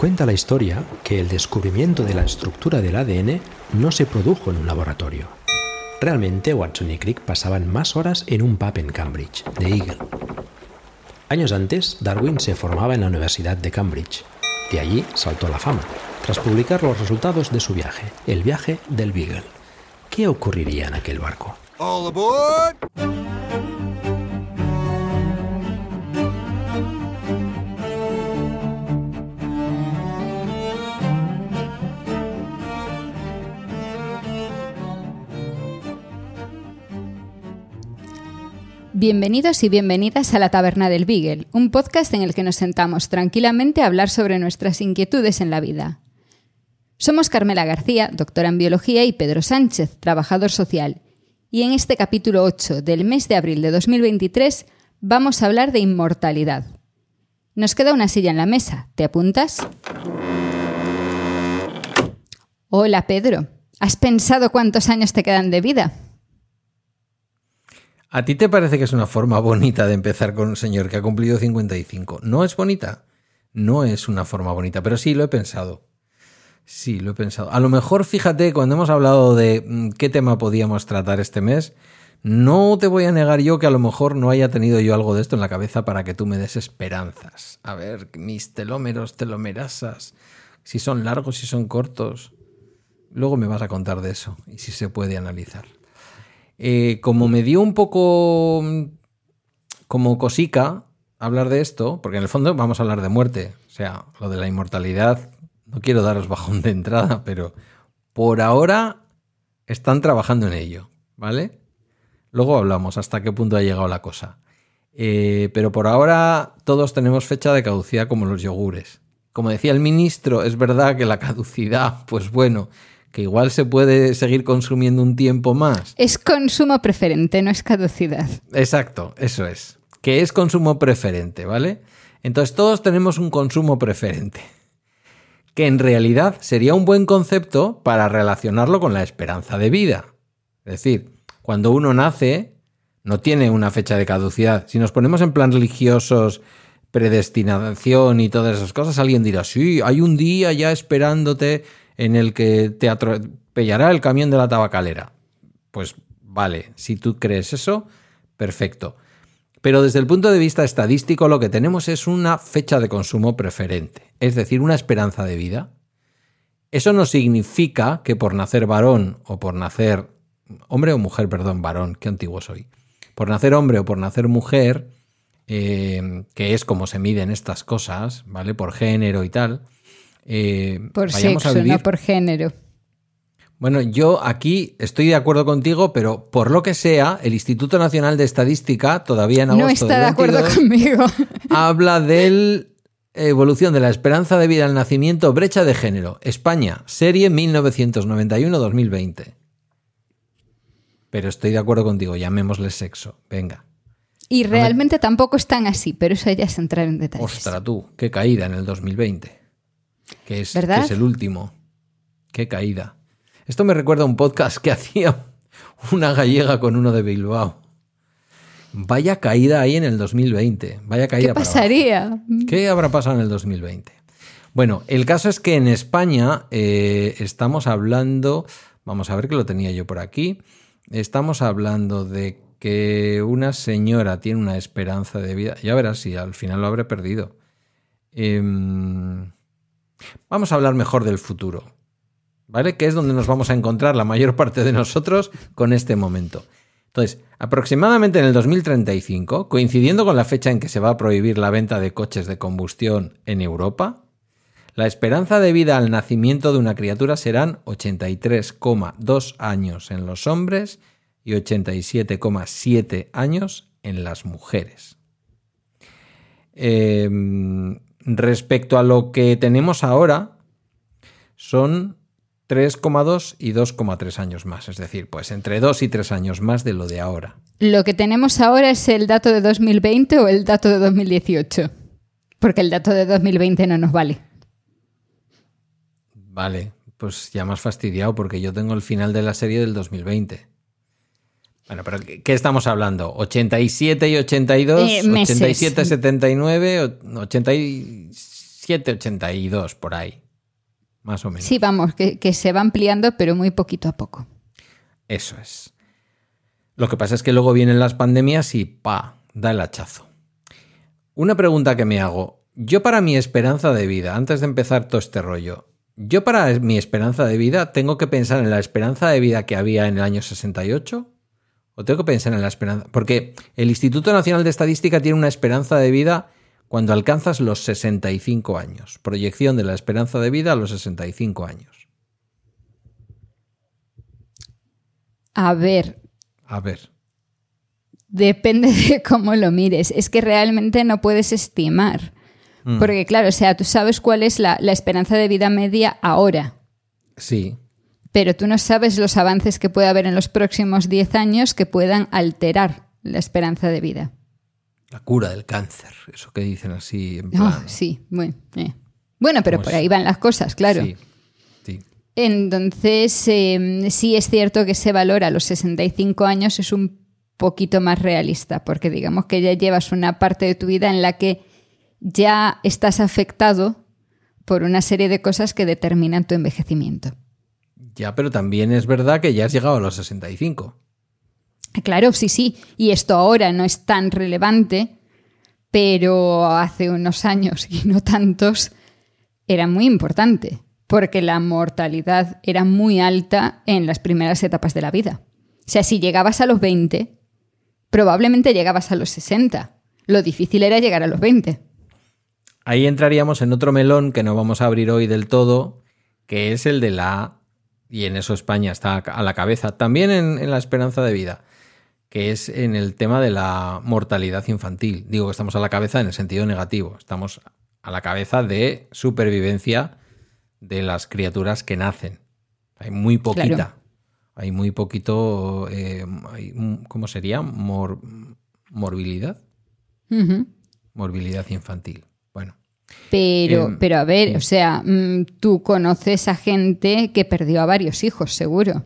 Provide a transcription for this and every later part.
Cuenta la historia que el descubrimiento de la estructura del ADN no se produjo en un laboratorio. Realmente Watson y Crick pasaban más horas en un pub en Cambridge, de Eagle. Años antes, Darwin se formaba en la Universidad de Cambridge. De allí saltó la fama, tras publicar los resultados de su viaje, el viaje del Beagle. ¿Qué ocurriría en aquel barco? All aboard! Bienvenidos y bienvenidas a la Taberna del Beagle, un podcast en el que nos sentamos tranquilamente a hablar sobre nuestras inquietudes en la vida. Somos Carmela García, doctora en biología, y Pedro Sánchez, trabajador social. Y en este capítulo 8 del mes de abril de 2023 vamos a hablar de inmortalidad. Nos queda una silla en la mesa. ¿Te apuntas? Hola Pedro, ¿has pensado cuántos años te quedan de vida? ¿A ti te parece que es una forma bonita de empezar con un señor que ha cumplido 55? ¿No es bonita? No es una forma bonita, pero sí lo he pensado. Sí, lo he pensado. A lo mejor, fíjate, cuando hemos hablado de mm, qué tema podíamos tratar este mes, no te voy a negar yo que a lo mejor no haya tenido yo algo de esto en la cabeza para que tú me des esperanzas. A ver, mis telómeros, telomerasas, si son largos, si son cortos. Luego me vas a contar de eso y si se puede analizar. Eh, como me dio un poco como cosica hablar de esto, porque en el fondo vamos a hablar de muerte, o sea, lo de la inmortalidad, no quiero daros bajón de entrada, pero por ahora están trabajando en ello, ¿vale? Luego hablamos hasta qué punto ha llegado la cosa. Eh, pero por ahora todos tenemos fecha de caducidad como los yogures. Como decía el ministro, es verdad que la caducidad, pues bueno, que igual se puede seguir consumiendo un tiempo más. Es consumo preferente, no es caducidad. Exacto, eso es. Que es consumo preferente, ¿vale? Entonces todos tenemos un consumo preferente. Que en realidad sería un buen concepto para relacionarlo con la esperanza de vida. Es decir, cuando uno nace, no tiene una fecha de caducidad. Si nos ponemos en plan religiosos, predestinación y todas esas cosas, alguien dirá, sí, hay un día ya esperándote en el que te atropellará el camión de la tabacalera. Pues vale, si tú crees eso, perfecto. Pero desde el punto de vista estadístico lo que tenemos es una fecha de consumo preferente, es decir, una esperanza de vida. Eso no significa que por nacer varón o por nacer hombre o mujer, perdón, varón, qué antiguo soy. Por nacer hombre o por nacer mujer, eh, que es como se miden estas cosas, ¿vale? Por género y tal, eh, por sexo, no por género. Bueno, yo aquí estoy de acuerdo contigo, pero por lo que sea, el Instituto Nacional de Estadística todavía en agosto no está de acuerdo conmigo. Habla de evolución de la esperanza de vida al nacimiento, brecha de género, España, serie 1991-2020. Pero estoy de acuerdo contigo, llamémosle sexo. Venga. Y realmente tampoco están así, pero eso ya es entrar en detalles. Ostra tú, qué caída en el 2020 que es, el último. Qué caída. Esto me recuerda a un podcast que hacía una gallega con uno de Bilbao. Vaya caída ahí en el 2020. Vaya caída. ¿Qué pasaría? ¿Qué habrá pasado en el 2020? Bueno, el caso es que en España eh, estamos hablando, vamos a ver que lo tenía yo por aquí, estamos hablando de que una señora tiene una esperanza de vida, ya verás si al final lo habré perdido. Eh, Vamos a hablar mejor del futuro, ¿vale? Que es donde nos vamos a encontrar la mayor parte de nosotros con este momento. Entonces, aproximadamente en el 2035, coincidiendo con la fecha en que se va a prohibir la venta de coches de combustión en Europa, la esperanza de vida al nacimiento de una criatura serán 83,2 años en los hombres y 87,7 años en las mujeres. Eh, respecto a lo que tenemos ahora, son 3,2 y 2,3 años más, es decir, pues entre 2 y 3 años más de lo de ahora. ¿Lo que tenemos ahora es el dato de 2020 o el dato de 2018? Porque el dato de 2020 no nos vale. Vale, pues ya más fastidiado porque yo tengo el final de la serie del 2020. Bueno, pero ¿qué estamos hablando? ¿87 y 82? Eh, ¿87, 79? ¿87 7,82 por ahí. Más o menos. Sí, vamos, que, que se va ampliando, pero muy poquito a poco. Eso es. Lo que pasa es que luego vienen las pandemias y pa, da el hachazo. Una pregunta que me hago. Yo para mi esperanza de vida, antes de empezar todo este rollo, yo para mi esperanza de vida tengo que pensar en la esperanza de vida que había en el año 68 o tengo que pensar en la esperanza, porque el Instituto Nacional de Estadística tiene una esperanza de vida cuando alcanzas los 65 años, proyección de la esperanza de vida a los 65 años. A ver. A ver. Depende de cómo lo mires. Es que realmente no puedes estimar. Mm. Porque claro, o sea, tú sabes cuál es la, la esperanza de vida media ahora, Sí, pero tú no sabes los avances que puede haber en los próximos 10 años que puedan alterar la esperanza de vida. la cura del cáncer, eso que dicen así en Ah, plan. sí, bueno. eh. Bueno, pero ¿Cómo por es? ahí van las cosas, claro. Sí, sí. Entonces, eh, sí es cierto que se valora a los 65 años, es un poquito más realista, porque digamos que ya llevas una parte de tu vida en la que ya estás afectado por una serie de cosas que determinan tu envejecimiento. Ya, pero también es verdad que ya has llegado a los 65. Claro, sí, sí, y esto ahora no es tan relevante, pero hace unos años y no tantos era muy importante, porque la mortalidad era muy alta en las primeras etapas de la vida. O sea, si llegabas a los 20, probablemente llegabas a los 60. Lo difícil era llegar a los 20. Ahí entraríamos en otro melón que no vamos a abrir hoy del todo, que es el de la, y en eso España está a la cabeza, también en, en la esperanza de vida, que es en el tema de la mortalidad infantil. Digo que estamos a la cabeza en el sentido negativo, estamos a la cabeza de supervivencia de las criaturas que nacen. Hay muy poquita. Claro. Hay muy poquito, eh, hay- ¿cómo sería? Mor- morbilidad. Morbilidad infantil. Pero, Em, pero a ver, o sea, mm, tú conoces a gente que perdió a varios hijos, seguro.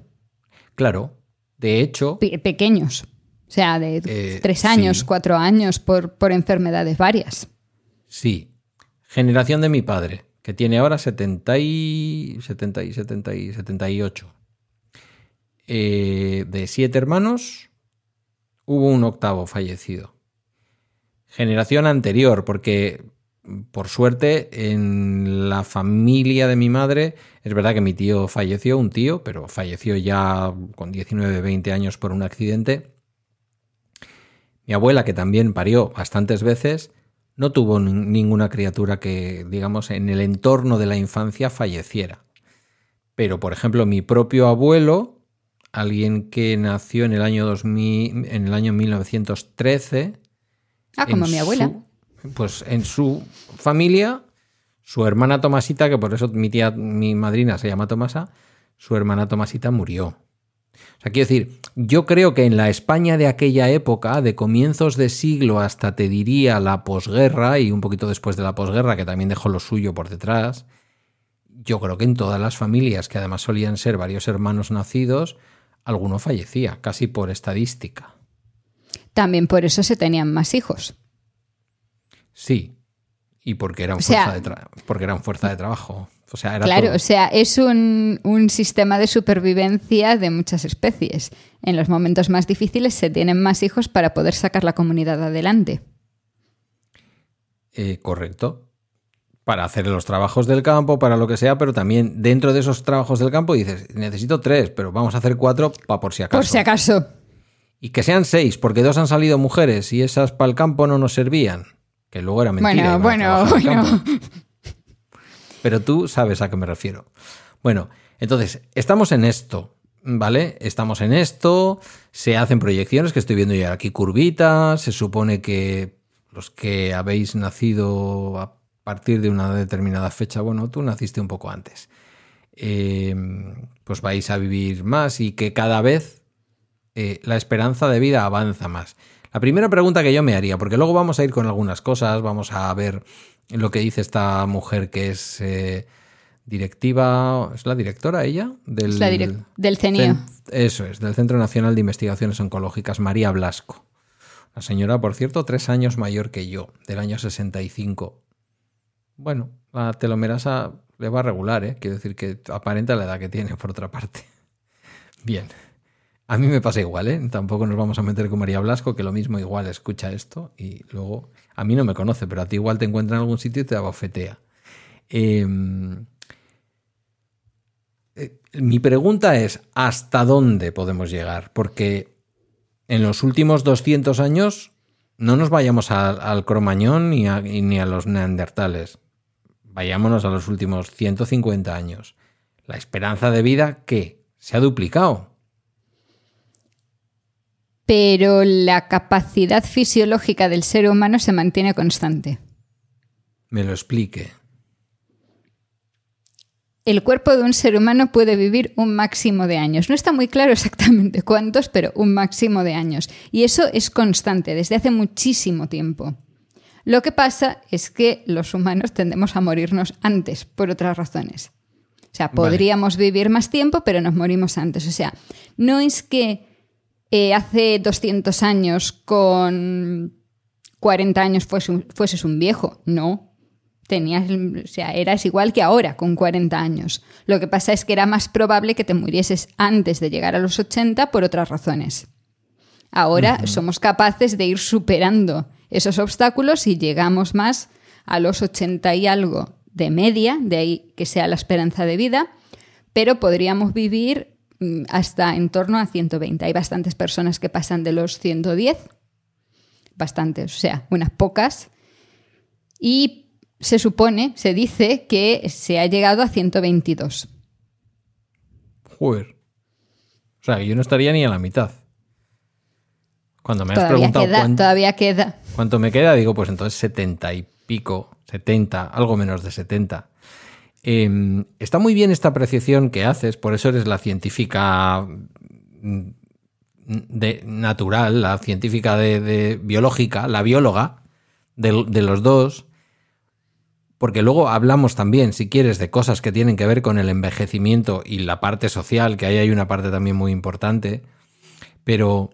claro. De hecho, Pe- pequeños. O sea, de Eh, tres años, sí. cuatro años por, por enfermedades varias. sí. Generación de mi padre, que tiene ahora 70 y 70 y 70 y 78. Eh, de siete hermanos, hubo un octavo fallecido. Generación anterior, porque por suerte en la familia de mi madre, es verdad que mi tío falleció, un tío, pero falleció ya con 19, 20 años por un accidente. Mi abuela, que también parió bastantes veces, no tuvo nin- ninguna criatura que, digamos, en el entorno de la infancia falleciera. Pero, por ejemplo, mi propio abuelo, alguien que nació en el año 2000, en el año 1913, Ah, como mi abuela. su- pues en su familia, su hermana Tomasita, que por eso mi tía, mi madrina se llama Tomasa, su hermana Tomasita murió. O sea, quiero decir, yo creo que en la España de aquella época, de comienzos de siglo hasta te diría la posguerra y un poquito después de la posguerra, que también dejó lo suyo por detrás, yo creo que en todas las familias, que además solían ser varios hermanos nacidos, alguno fallecía, casi por estadística. También por eso se tenían más hijos. Sí. Y porque eran, O sea- fuerza, de tra- porque eran fuerza de trabajo. O sea, era Claro, todo. o sea, es un, un sistema de supervivencia de muchas especies. En los momentos más difíciles se tienen más hijos para poder sacar la comunidad adelante. Eh, correcto. Para hacer los trabajos del campo, para lo que sea, pero también dentro de esos trabajos del campo dices, necesito tres, pero vamos a hacer cuatro para por si acaso. Por si acaso. Y que sean seis, porque dos han salido mujeres y esas para el campo no nos servían. Que luego era mentira. Bueno, bueno, bueno. Pero tú sabes a qué me refiero. Bueno, entonces, estamos en esto, ¿vale? Estamos en esto, se hacen proyecciones, que estoy viendo ya aquí curvitas, se supone que los que habéis nacido a partir de una determinada fecha, bueno, tú naciste un poco antes, eh, pues vais a vivir más y que cada vez eh, la esperanza de vida avanza más. La primera pregunta que yo me haría, porque luego vamos a ir con algunas cosas, vamos a ver lo que dice esta mujer que es eh, directiva, ¿es la directora ella? Del, la direc- del CENIO. Eso es, del Centro Nacional de Investigaciones Oncológicas, María Blasco. La señora, por cierto, tres años mayor que yo, del año 65. Bueno, la telomerasa le va a regular, ¿eh? Quiero decir que aparenta la edad que tiene, por otra parte. Bien. A mí me pasa igual, ¿eh? Tampoco nos vamos a meter con María Blasco, que lo mismo igual escucha esto y luego a mí no me conoce, pero a ti igual te encuentra en algún sitio y te abofetea. Em, eh, mi pregunta es, ¿hasta dónde podemos llegar? Porque en los últimos 200 años no nos vayamos al cromañón ni ni a los neandertales. Vayámonos a los últimos 150 años. La esperanza de vida, ¿qué? Se ha duplicado pero la capacidad fisiológica del ser humano se mantiene constante. Me lo explique. El cuerpo de un ser humano puede vivir un máximo de años. No está muy claro exactamente cuántos, pero un máximo de años. Y eso es constante desde hace muchísimo tiempo. Lo que pasa es que los humanos tendemos a morirnos antes por otras razones. O sea, podríamos vivir más tiempo, pero nos morimos antes. O sea, no es que eh, hace 200 años con 40 años fueses un viejo. No. Tenías, o sea, eras igual que ahora, con 40 años. Lo que pasa es que era más probable que te murieses antes de llegar a los 80 por otras razones. Ahora somos capaces de ir superando esos obstáculos y llegamos más a los 80 y algo de media, de ahí que sea la esperanza de vida, pero podríamos vivir hasta en torno a 120. Hay bastantes personas que pasan de los 110, bastantes, o sea, unas pocas, y se supone, se dice que se ha llegado a 122. Joder. O sea, yo no estaría ni a la mitad. Cuando me has preguntado queda, cuánto, todavía queda. cuánto me queda, digo, pues entonces 70 y pico, 70, algo menos de 70. Em, está muy bien esta apreciación que haces, por eso eres la científica mm, natural, la científica de, biológica, la bióloga de, los dos, porque luego hablamos también, si quieres, de cosas que tienen que ver con el envejecimiento y la parte social, que ahí hay una parte también muy importante, pero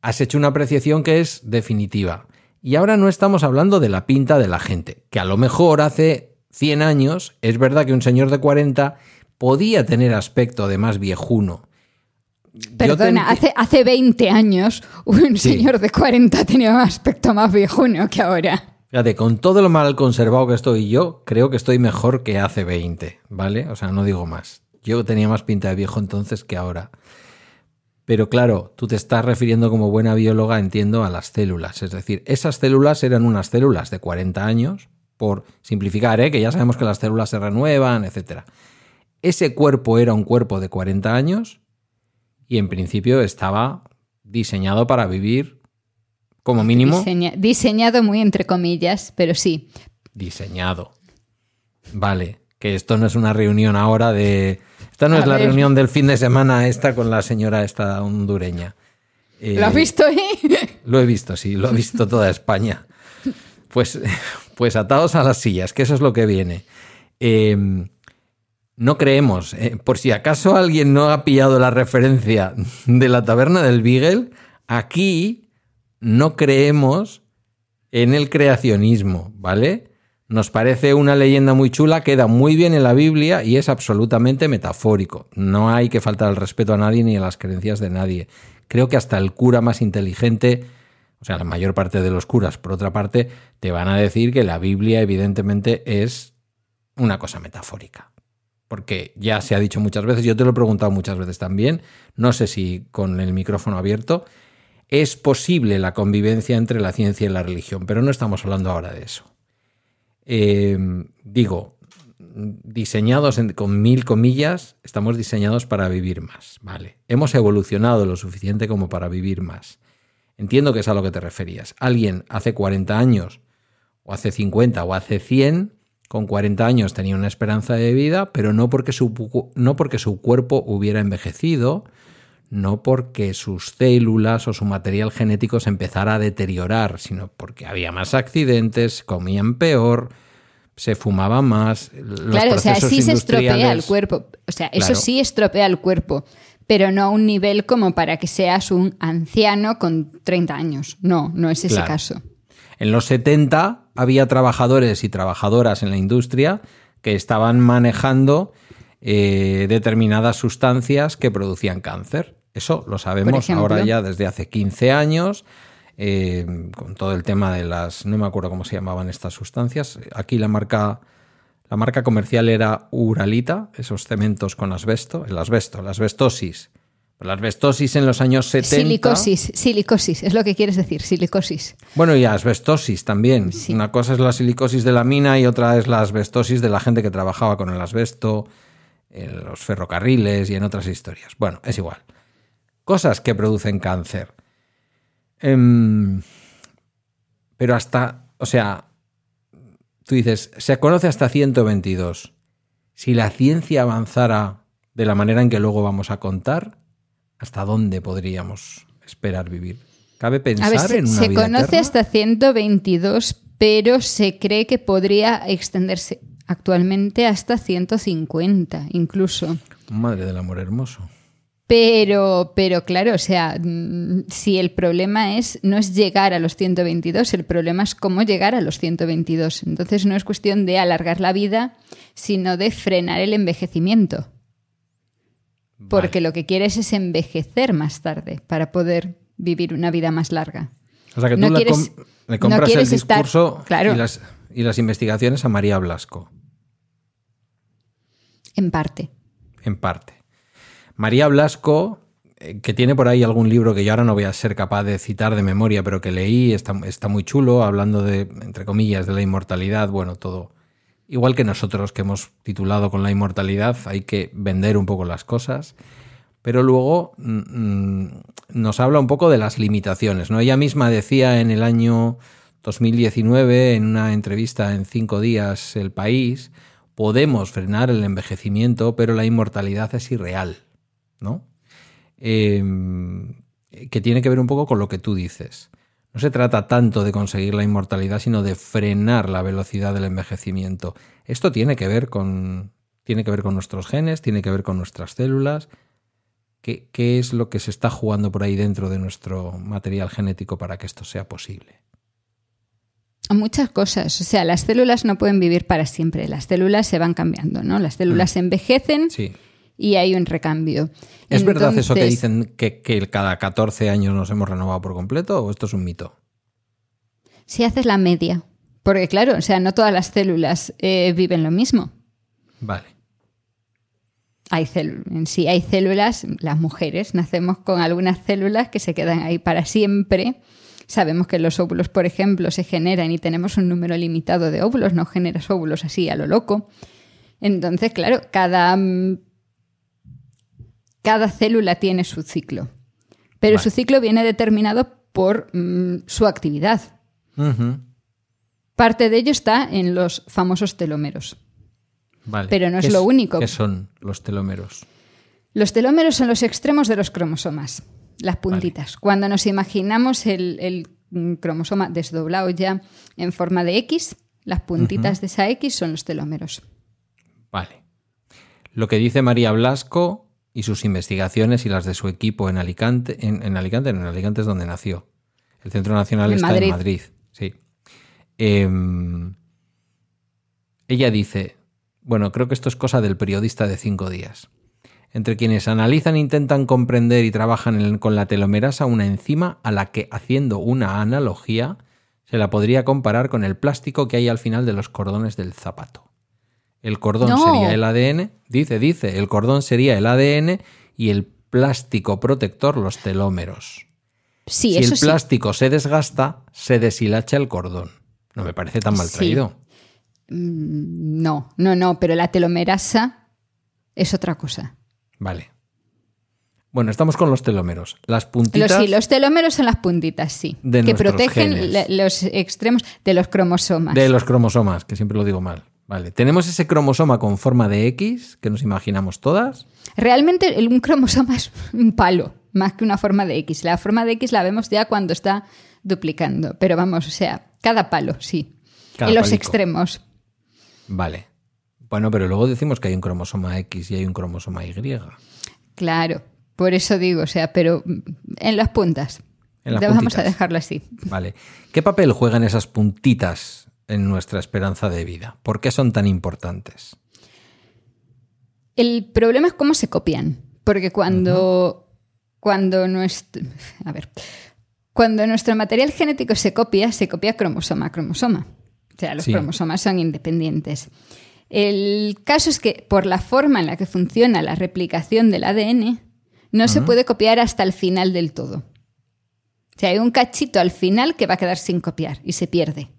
has hecho una apreciación que es definitiva. Y ahora no estamos hablando de la pinta de la gente, que a lo mejor hace 100 años, es verdad que un señor de 40 podía tener aspecto de más viejuno. Perdona, hace, hace 20 años un señor de 40 tenía un aspecto más viejuno que ahora. Fíjate, con todo lo mal conservado que estoy yo, creo que estoy mejor que hace 20, ¿vale? O sea, no digo más. Yo tenía más pinta de viejo entonces que ahora. Pero claro, tú te estás refiriendo como buena bióloga, entiendo, a las células. Es decir, esas células eran unas células de 40 años, por simplificar, ¿eh? que ya sabemos que las células se renuevan, etc. Ese cuerpo era un cuerpo de 40 años y en principio estaba diseñado para vivir como mínimo. diseñado muy entre comillas, pero sí. Diseñado. Vale, que esto no es una reunión ahora de... Esta no es la reunión del fin de semana esta con la señora esta hondureña. ¿Lo has visto ahí? Lo he visto, sí, lo ha visto toda España. Pues, pues atados a las sillas, que eso es lo que viene. Em, no creemos, eh, por si acaso alguien no ha pillado la referencia de la taberna del Beagle, aquí no creemos en el creacionismo, ¿vale? Nos parece una leyenda muy chula, queda muy bien en la Biblia y es absolutamente metafórico. No hay que faltar el respeto a nadie ni a las creencias de nadie. Creo que hasta el cura más inteligente o sea, la mayor parte de los curas, por otra parte, te van a decir que la Biblia evidentemente es una cosa metafórica. Porque ya se ha dicho muchas veces, yo te lo he preguntado muchas veces también, no sé si con el micrófono abierto, es posible la convivencia entre la ciencia y la religión, pero no estamos hablando ahora de eso. Eh, digo, diseñados con mil comillas, estamos diseñados para vivir más, ¿vale? Hemos evolucionado lo suficiente como para vivir más. Entiendo que es a lo que te referías. Alguien hace 40 años, o hace 50, o hace 100, con 40 años tenía una esperanza de vida, pero no porque su, no porque su cuerpo hubiera envejecido, no porque sus células o su material genético se empezara a deteriorar, sino porque había más accidentes, comían peor, se fumaba más. claro, o sea, sí se estropea el cuerpo. O sea, eso sí estropea el cuerpo pero no a un nivel como para que seas un anciano con 30 años. No, no es ese caso. En los 70 había trabajadores y trabajadoras en la industria que estaban manejando eh, determinadas sustancias que producían cáncer. Eso lo sabemos ahora ya desde hace 15 años, eh, con todo el tema de las, no me acuerdo cómo se llamaban estas sustancias. Aquí la marca, la marca comercial era Uralita, esos cementos con asbesto, el asbesto, la asbestosis. La asbestosis en los años 70. Silicosis, silicosis, es lo que quieres decir, silicosis. Bueno, y asbestosis también. Una cosa es la silicosis de la mina y otra es la asbestosis de la gente que trabajaba con el asbesto en los ferrocarriles y en otras historias. Bueno, es igual. Cosas que producen cáncer. Em, pero hasta, o sea, tú dices, se conoce hasta 122. Si la ciencia avanzara de la manera en que luego vamos a contar, ¿hasta dónde podríamos esperar vivir? ¿Cabe pensar en una Se conoce hasta 122, pero se cree que podría extenderse actualmente hasta 150 incluso. Madre del amor hermoso. Pero, pero claro, o sea, mm, si el problema es no es llegar a los 122, el problema es cómo llegar a los 122. Entonces no es cuestión de alargar la vida, sino de frenar el envejecimiento. Porque lo que quieres es envejecer más tarde para poder vivir una vida más larga. O sea que tú le, compras el discurso y, las, y las investigaciones a María Blasco. En parte. En parte. María Blasco, eh, que tiene por ahí algún libro que yo ahora no voy a ser capaz de citar de memoria, pero que leí, está, muy chulo, hablando de, entre comillas, de la inmortalidad, bueno, todo. Igual que nosotros que hemos titulado con la inmortalidad, hay que vender un poco las cosas. Pero luego mm, mm, nos habla un poco de las limitaciones. ¿no? Ella misma decía en el año 2019, en una entrevista en cinco días, El País, podemos frenar el envejecimiento, pero la inmortalidad es irreal, ¿no? Em, que tiene que ver un poco con lo que tú dices. No se trata tanto de conseguir la inmortalidad, sino de frenar la velocidad del envejecimiento. Esto tiene que ver con, tiene que ver con nuestros genes, tiene que ver con nuestras células. ¿Qué, ¿Qué es lo que se está jugando por ahí dentro de nuestro material genético para que esto sea posible? Muchas cosas. O sea, las células no pueden vivir para siempre. Las células se van cambiando, ¿no? Las células mm. se envejecen y hay un recambio. ¿Es verdad eso que dicen que, cada 14 años nos hemos renovado por completo o esto es un mito? Si haces la media. Porque claro, o sea, no todas las células eh, viven lo mismo. Vale. Hay en sí hay células, las mujeres nacemos con algunas células que se quedan ahí para siempre Sabemos que los óvulos, por ejemplo, se generan y tenemos un número limitado de óvulos, no generas óvulos así a lo loco. Entonces, claro, cada, mm, cada célula tiene su ciclo, pero su ciclo viene determinado por mm, su actividad. Parte de ello está en los famosos telómeros. Pero no es, lo único. ¿Qué son los telómeros? Los telómeros son los extremos de los cromosomas las puntitas. Cuando nos imaginamos el, cromosoma desdoblado ya en forma de X, las puntitas de esa X son los telómeros. Vale. Lo que dice María Blasco y sus investigaciones y las de su equipo en Alicante, en, Alicante, en Alicante es donde nació. El Centro Nacional está en Madrid. Sí. Em, ella dice, bueno, creo que esto es cosa del periodista de cinco días entre quienes analizan, intentan comprender y trabajan con la telomerasa una enzima a la que, haciendo una analogía, se la podría comparar con el plástico que hay al final de los cordones del zapato. El cordón sería el ADN, dice, dice, el cordón sería el ADN y el plástico protector los telómeros. si el plástico se desgasta, se deshilacha el cordón. No me parece tan mal traído. Mm, no, no, no, pero la telomerasa es otra cosa. Vale. Bueno, estamos con los telómeros. Las puntitas. Los, sí, los telómeros son las puntitas, sí. que protegen los extremos de los cromosomas. De los cromosomas, que siempre lo digo mal. Vale. Tenemos ese cromosoma con forma de X, que nos imaginamos todas. Realmente un cromosoma es un palo, más que una forma de X. La forma de X la vemos ya cuando está duplicando. Pero vamos, o sea, cada palo, sí. en los extremos. Vale. Bueno, pero luego decimos que hay un cromosoma X y hay un cromosoma Y. Claro, por eso digo, o sea, pero en las puntas. En las vamos a dejarlo así. Vale. ¿Qué papel juegan esas puntitas en nuestra esperanza de vida? ¿Por qué son tan importantes? El problema es cómo se copian, porque cuando, cuando nuestro, a ver, cuando nuestro material genético se copia, se copia cromosoma a cromosoma. O sea, los Sí. cromosomas son independientes. El caso es que por la forma en la que funciona la replicación del ADN, no se puede copiar hasta el final del todo. O sea, hay un cachito al final que va a quedar sin copiar y se pierde.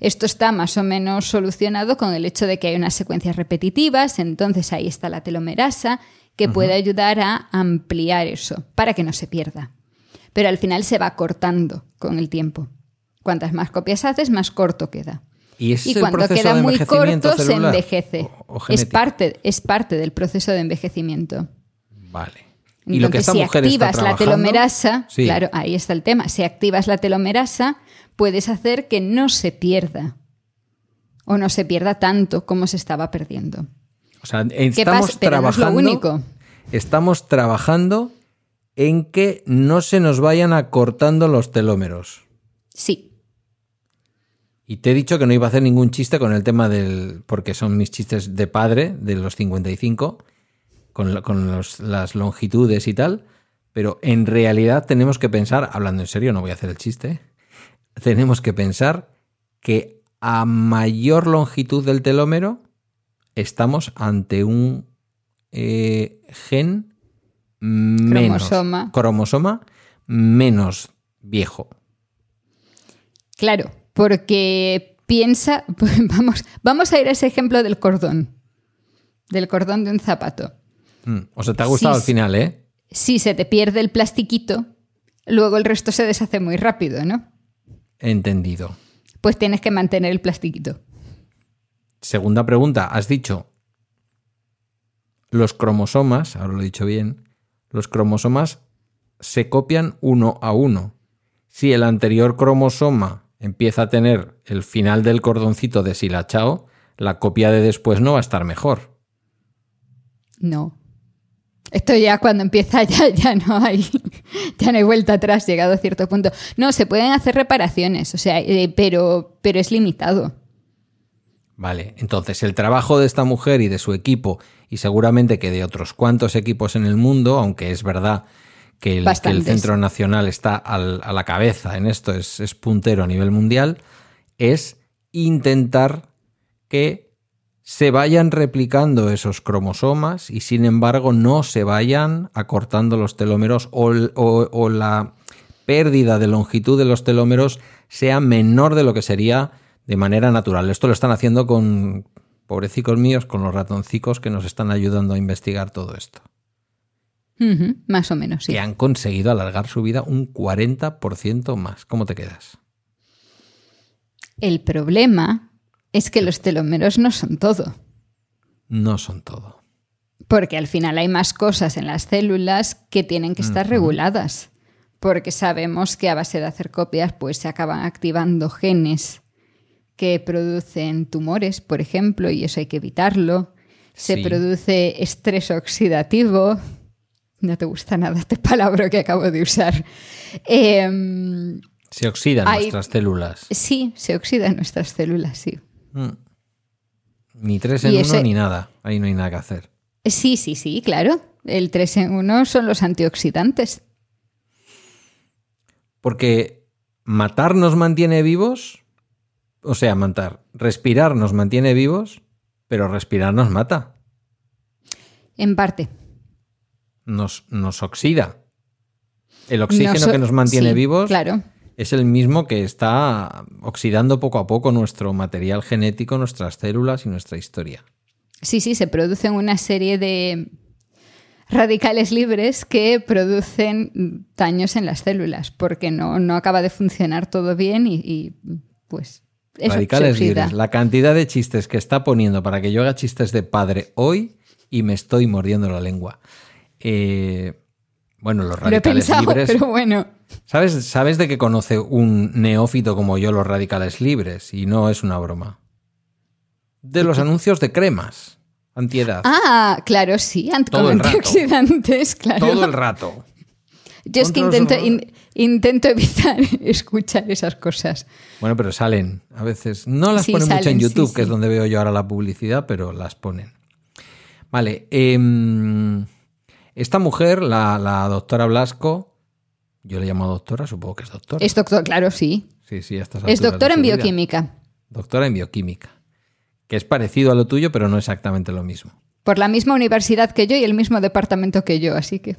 Esto está más o menos solucionado con el hecho de que hay unas secuencias repetitivas, entonces ahí está la telomerasa que puede ayudar a ampliar eso para que no se pierda. Pero al final se va cortando con el tiempo. Cuantas más copias haces, más corto queda. ¿Y cuando queda muy corto, se envejece. o- o es, parte, es parte del proceso de envejecimiento. Vale. Y lo que esta si mujer está activas la telomerasa, Sí. claro, ahí está el tema. Si activas la telomerasa, puedes hacer que no se pierda. O no se pierda tanto como se estaba perdiendo. O sea, ¿Qué estamos no es trabajando. único. Estamos trabajando en que no se nos vayan acortando los telómeros. Sí, Y te he dicho que no iba a hacer ningún chiste con el tema del. porque son mis chistes de padre, de los 55, con, la- con los- las longitudes y tal. Pero en realidad tenemos que pensar, hablando en serio, no voy a hacer el chiste. Tenemos que pensar que a mayor longitud del telómero estamos ante un eh, gen menos. Cromosoma. cromosoma menos viejo. claro, porque piensa, vamos, vamos a ir a ese ejemplo del cordón, del cordón de un zapato. Mm, O sea, te ha gustado al final, ¿eh? Si se te pierde el plastiquito, luego el resto se deshace muy rápido, ¿no? Entendido. Pues tienes que mantener el plastiquito. Segunda pregunta, has dicho los cromosomas, ahora lo he dicho bien, los cromosomas se copian uno a uno. Si el anterior cromosoma empieza a tener el final del cordoncito deshilachado, la copia de después no va a estar mejor. No. Esto ya cuando empieza ya, ya no hay ya no hay vuelta atrás llegado a cierto punto. No, se pueden hacer reparaciones, o sea, eh, pero, pero es limitado. Vale, entonces el trabajo de esta mujer y de su equipo, y seguramente que de otros cuantos equipos en el mundo, aunque es verdad que el, que el Bastantes. Centro Nacional está al- a la cabeza en esto, es, es puntero a nivel mundial, es intentar que se vayan replicando esos cromosomas y sin embargo no se vayan acortando los telómeros o, el- o- o la pérdida de longitud de los telómeros sea menor de lo que sería de manera natural. Esto lo están haciendo con, pobrecicos míos, con los ratoncicos que nos están ayudando a investigar todo esto. Más o menos, sí. Que han conseguido alargar su vida un 40% más. ¿Cómo te quedas? El problema es que los telómeros no son todo. No son todo. Porque al final hay más cosas en las células que tienen que estar reguladas. Porque sabemos que a base de hacer copias, pues se acaban activando genes que producen tumores, por ejemplo, y eso hay que evitarlo. Se Sí. produce estrés oxidativo. No te gusta nada este palabra que acabo de usar. Em, Se oxidan Hay- nuestras células. sí, se oxidan nuestras células, sí. Mm. Ni tres en Y uno ese- ni nada. Ahí no hay nada que hacer. Sí, sí, sí, claro. El 3 en 1 son los antioxidantes. Porque matar nos mantiene vivos. O sea, matar. Respirar nos mantiene vivos, pero respirar nos mata. En parte. Nos, nos oxida. El oxígeno que nos mantiene sí, vivos Claro. Es el mismo que está oxidando poco a poco nuestro material genético, nuestras células y nuestra historia. Sí, sí, se producen una serie de radicales libres que producen daños en las células porque no, no acaba de funcionar todo bien y, y, pues eso, Radicales libres. La cantidad de chistes que está poniendo para que yo haga chistes de padre hoy y me estoy mordiendo la lengua. Eh, bueno, los Lo he radicales pensado, libres. pero bueno. ¿Sabes, ¿Sabes de qué conoce un neófito como yo los radicales libres? Y no es una broma. De los anuncios de cremas. Antiedad. Ah, claro, sí, Todo rato. antioxidantes, claro. Todo el rato. Yo es que intento, intento evitar escuchar esas cosas. Bueno, pero salen a veces. No las ponen mucho en YouTube, que es donde veo yo ahora la publicidad, pero las ponen. Vale. Em, esta mujer, la, doctora Blasco, yo le llamo doctora, supongo que es doctora. Es doctor, claro, sí. Sí, sí, Es doctora en bioquímica. Doctora en bioquímica. Que es parecido a lo tuyo, pero no exactamente lo mismo. Por la misma universidad que yo y el mismo departamento que yo, así que.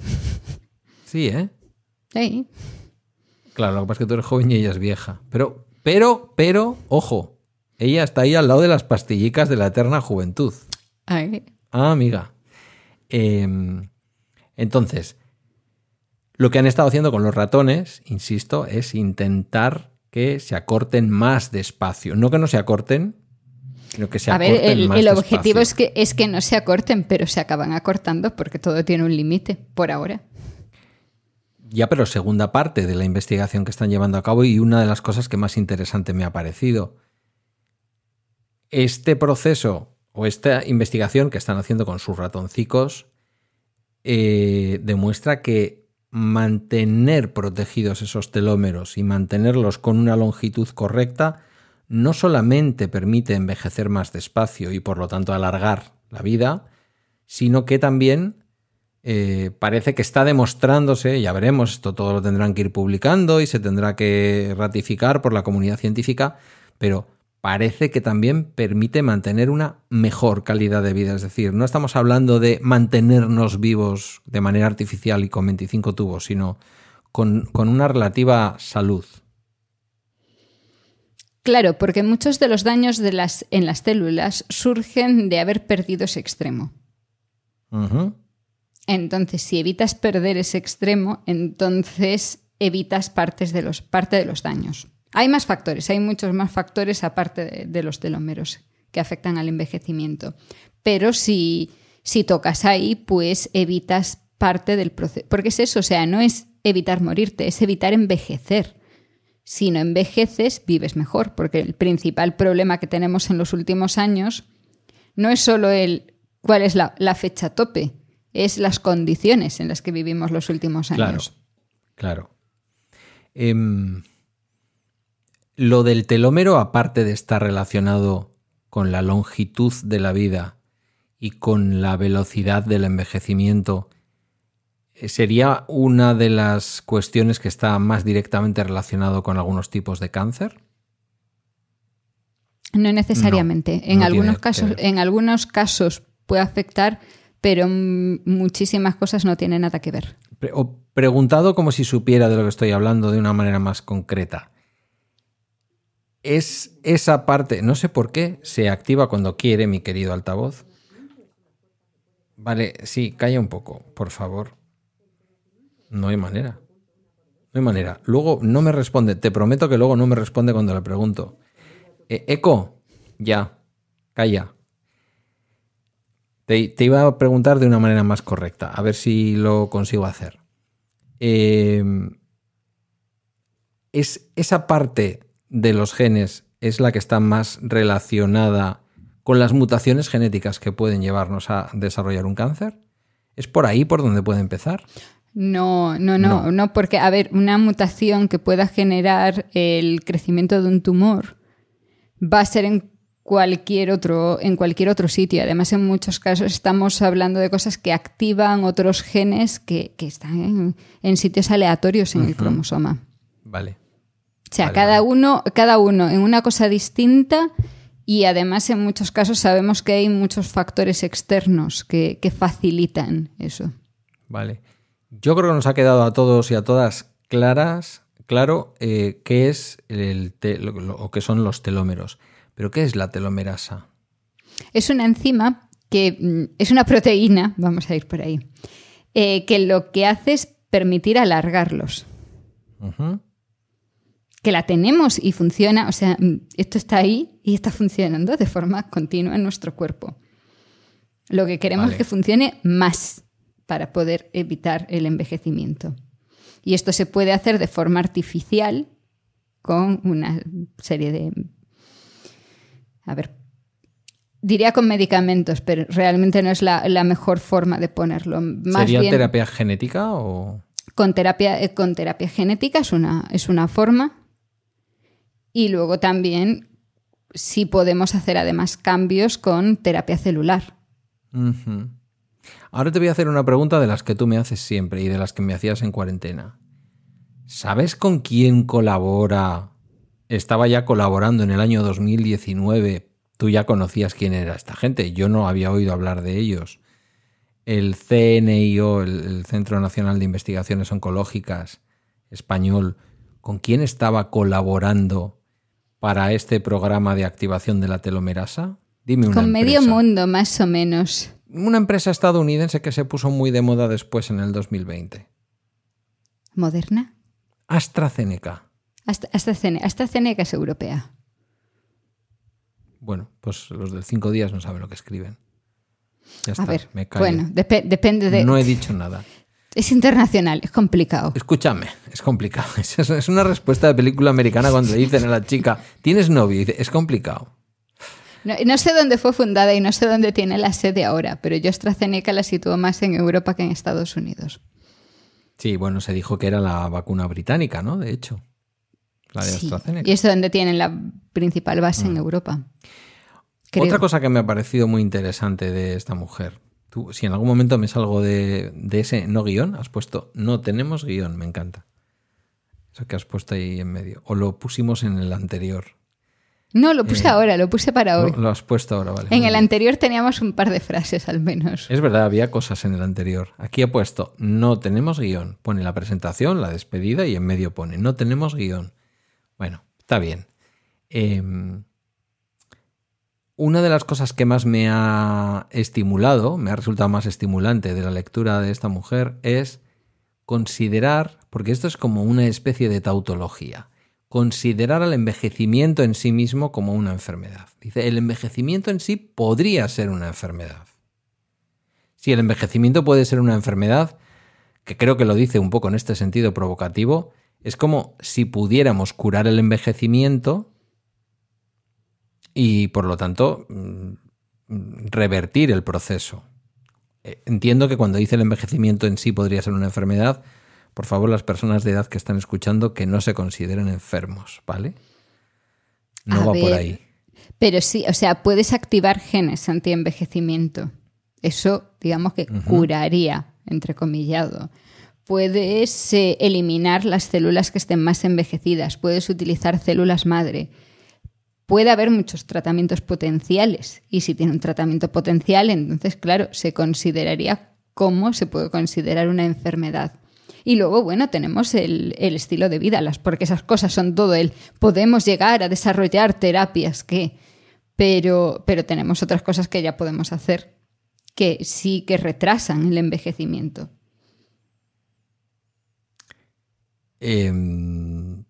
Sí, ¿eh? Sí. Claro, lo que pasa es que tú eres joven y ella es vieja. Pero, pero, pero, ojo, ella está ahí al lado de las pastillicas de la eterna juventud. Ay. Ah, amiga. Em, entonces, lo que han estado haciendo con los ratones, insisto, es intentar que se acorten más despacio. No que no se acorten, sino que se acorten A ver, el, el objetivo es que, es que no se acorten, pero se acaban acortando porque todo tiene un límite por ahora. Ya, pero segunda parte de la investigación que están llevando a cabo y una de las cosas que más interesante me ha parecido. Este proceso o esta investigación que están haciendo con sus ratoncicos eh, demuestra que mantener protegidos esos telómeros y mantenerlos con una longitud correcta no solamente permite envejecer más despacio y por lo tanto alargar la vida, sino que también eh, parece que está demostrándose, ya veremos, esto todo lo tendrán que ir publicando y se tendrá que ratificar por la comunidad científica, pero parece que también permite mantener una mejor calidad de vida. Es decir, no estamos hablando de mantenernos vivos de manera artificial y con 25 tubos, sino con, con una relativa salud. Claro, porque muchos de los daños de las, en las células surgen de haber perdido ese extremo. Entonces, si evitas perder ese extremo, entonces evitas partes de los, parte de los daños. Hay más factores, hay muchos más factores aparte de, los telómeros que afectan al envejecimiento. Pero si, si tocas ahí, pues evitas parte del proceso. Porque es eso, o sea, no es evitar morirte, es evitar envejecer. Si no envejeces, vives mejor, porque el principal problema que tenemos en los últimos años no es solo el cuál es la, fecha tope, es las condiciones en las que vivimos los últimos años. Claro, claro. Em, lo del telómero, aparte de estar relacionado con la longitud de la vida y con la velocidad del envejecimiento, eh, ¿sería una de las cuestiones que está más directamente relacionado con algunos tipos de cáncer? No necesariamente. en, algunos casos, en algunos casos puede afectar, pero muchísimas cosas no tienen nada que ver. O preguntado como si supiera de lo que estoy hablando de una manera más concreta es esa parte, no sé por qué, se activa cuando quiere mi querido altavoz. Vale, sí, calla un poco, por favor. No hay manera. No hay manera. Luego no me responde, te prometo que luego no me responde cuando le pregunto. Eh, eco, ya, calla. Te, iba a preguntar de una manera más correcta, a ver si lo consigo hacer. Eh, es esa parte de los genes es la que está más relacionada con las mutaciones genéticas que pueden llevarnos a desarrollar un cáncer? ¿Es por ahí por donde puede empezar? No, no, no, no, porque, a ver, una mutación que pueda generar el crecimiento de un tumor va a ser en cualquier otro, en cualquier otro sitio. Además, en muchos casos estamos hablando de cosas que activan otros genes que, están en, sitios aleatorios en el cromosoma. Vale. O sea, cada, Uno, cada uno en una cosa distinta y además en muchos casos sabemos que hay muchos factores externos que, facilitan eso. Vale. Yo creo que nos ha quedado a todos y a todas claras, claro, eh, qué es el o qué son los telómeros. Pero ¿qué es la telomerasa? Es una enzima que mm, es una proteína, vamos a ir por ahí, eh, que lo que hace es permitir alargarlos que la tenemos y funciona, o sea, mm, esto está ahí y está funcionando de forma continua en nuestro cuerpo. Lo que queremos es que funcione más para poder evitar el envejecimiento. Y esto se puede hacer de forma artificial con una serie de... A ver, diría con medicamentos, pero realmente no es la, mejor forma de ponerlo. ¿Sería terapia genética o...? con terapia, eh, con terapia genética es una, es una forma. Y luego también sí podemos hacer además cambios con terapia celular. Ahora te voy a hacer una pregunta de las que tú me haces siempre y de las que me hacías en cuarentena. ¿Sabes con quién colabora? Estaba ya colaborando en el año 2019. Tú ya conocías quién era esta gente. Yo no había oído hablar de ellos. El CNIO, el Centro Nacional de Investigaciones Oncológicas español, ¿con quién estaba colaborando para este programa de activación de la telomerasa? Dime una Con medio mundo, más o menos. Una empresa estadounidense que se puso muy de moda después en el 2020. ¿Moderna? AstraZeneca. Cene- hasta Ceneca es europea. Bueno, pues los del cinco días no saben lo que escriben. Ya está, A ver, me callo. bueno, depe- depende de... No he dicho nada. Es internacional, es complicado. Escúchame, es complicado. Es, una respuesta de película americana cuando le dicen a la chica, ¿tienes novio? Y dice, es complicado. No, no sé dónde fue fundada y no sé dónde tiene la sede ahora, pero yo AstraZeneca la sitúo más en Europa que en Estados Unidos. Sí, bueno, se dijo que era la vacuna británica, ¿no? De hecho, la de Sí, AstraZeneca. Y es donde tienen la principal base en Europa. Creo. Otra cosa que me ha parecido muy interesante de esta mujer. Tú, si en algún momento me salgo de, de ese no guion, has puesto no tenemos guion, me encanta. Eso que has puesto ahí en medio. O lo pusimos en el anterior. No, lo puse ahora, lo puse para hoy. lo has puesto ahora, vale. en el bien. anterior teníamos un par de frases al menos. Es verdad, había cosas en el anterior. Aquí he puesto no tenemos guion. Pone la presentación, la despedida y en medio pone no tenemos guion. Bueno, está bien. Em, una de las cosas que más me ha estimulado, me ha resultado más estimulante de la lectura de esta mujer es considerar, porque esto es como una especie de tautología, considerar al envejecimiento en sí mismo como una enfermedad. Dice, el envejecimiento en sí podría ser una enfermedad. Si el envejecimiento puede ser una enfermedad, que creo que lo dice un poco en este sentido provocativo, es como si pudiéramos curar el envejecimiento y por lo tanto mm, revertir el proceso. Eh, Entiendo que cuando dice el envejecimiento en sí podría ser una enfermedad, por favor las personas de edad que están escuchando que no se consideren enfermos, ¿vale? No A va por ahí. Pero sí, o sea, puedes activar genes anti-envejecimiento. Eso, digamos que curaría, entrecomillado. Puedes eh, eliminar las células que estén más envejecidas. Puedes utilizar células madre. Puede haber muchos tratamientos potenciales. Y si tiene un tratamiento potencial, entonces, claro, se consideraría como se puede considerar una enfermedad. Y luego, bueno, tenemos el, el estilo de vida, las, porque esas cosas son todo el podemos llegar a desarrollar terapias que, pero, pero tenemos otras cosas que ya podemos hacer que sí que retrasan el envejecimiento. Em,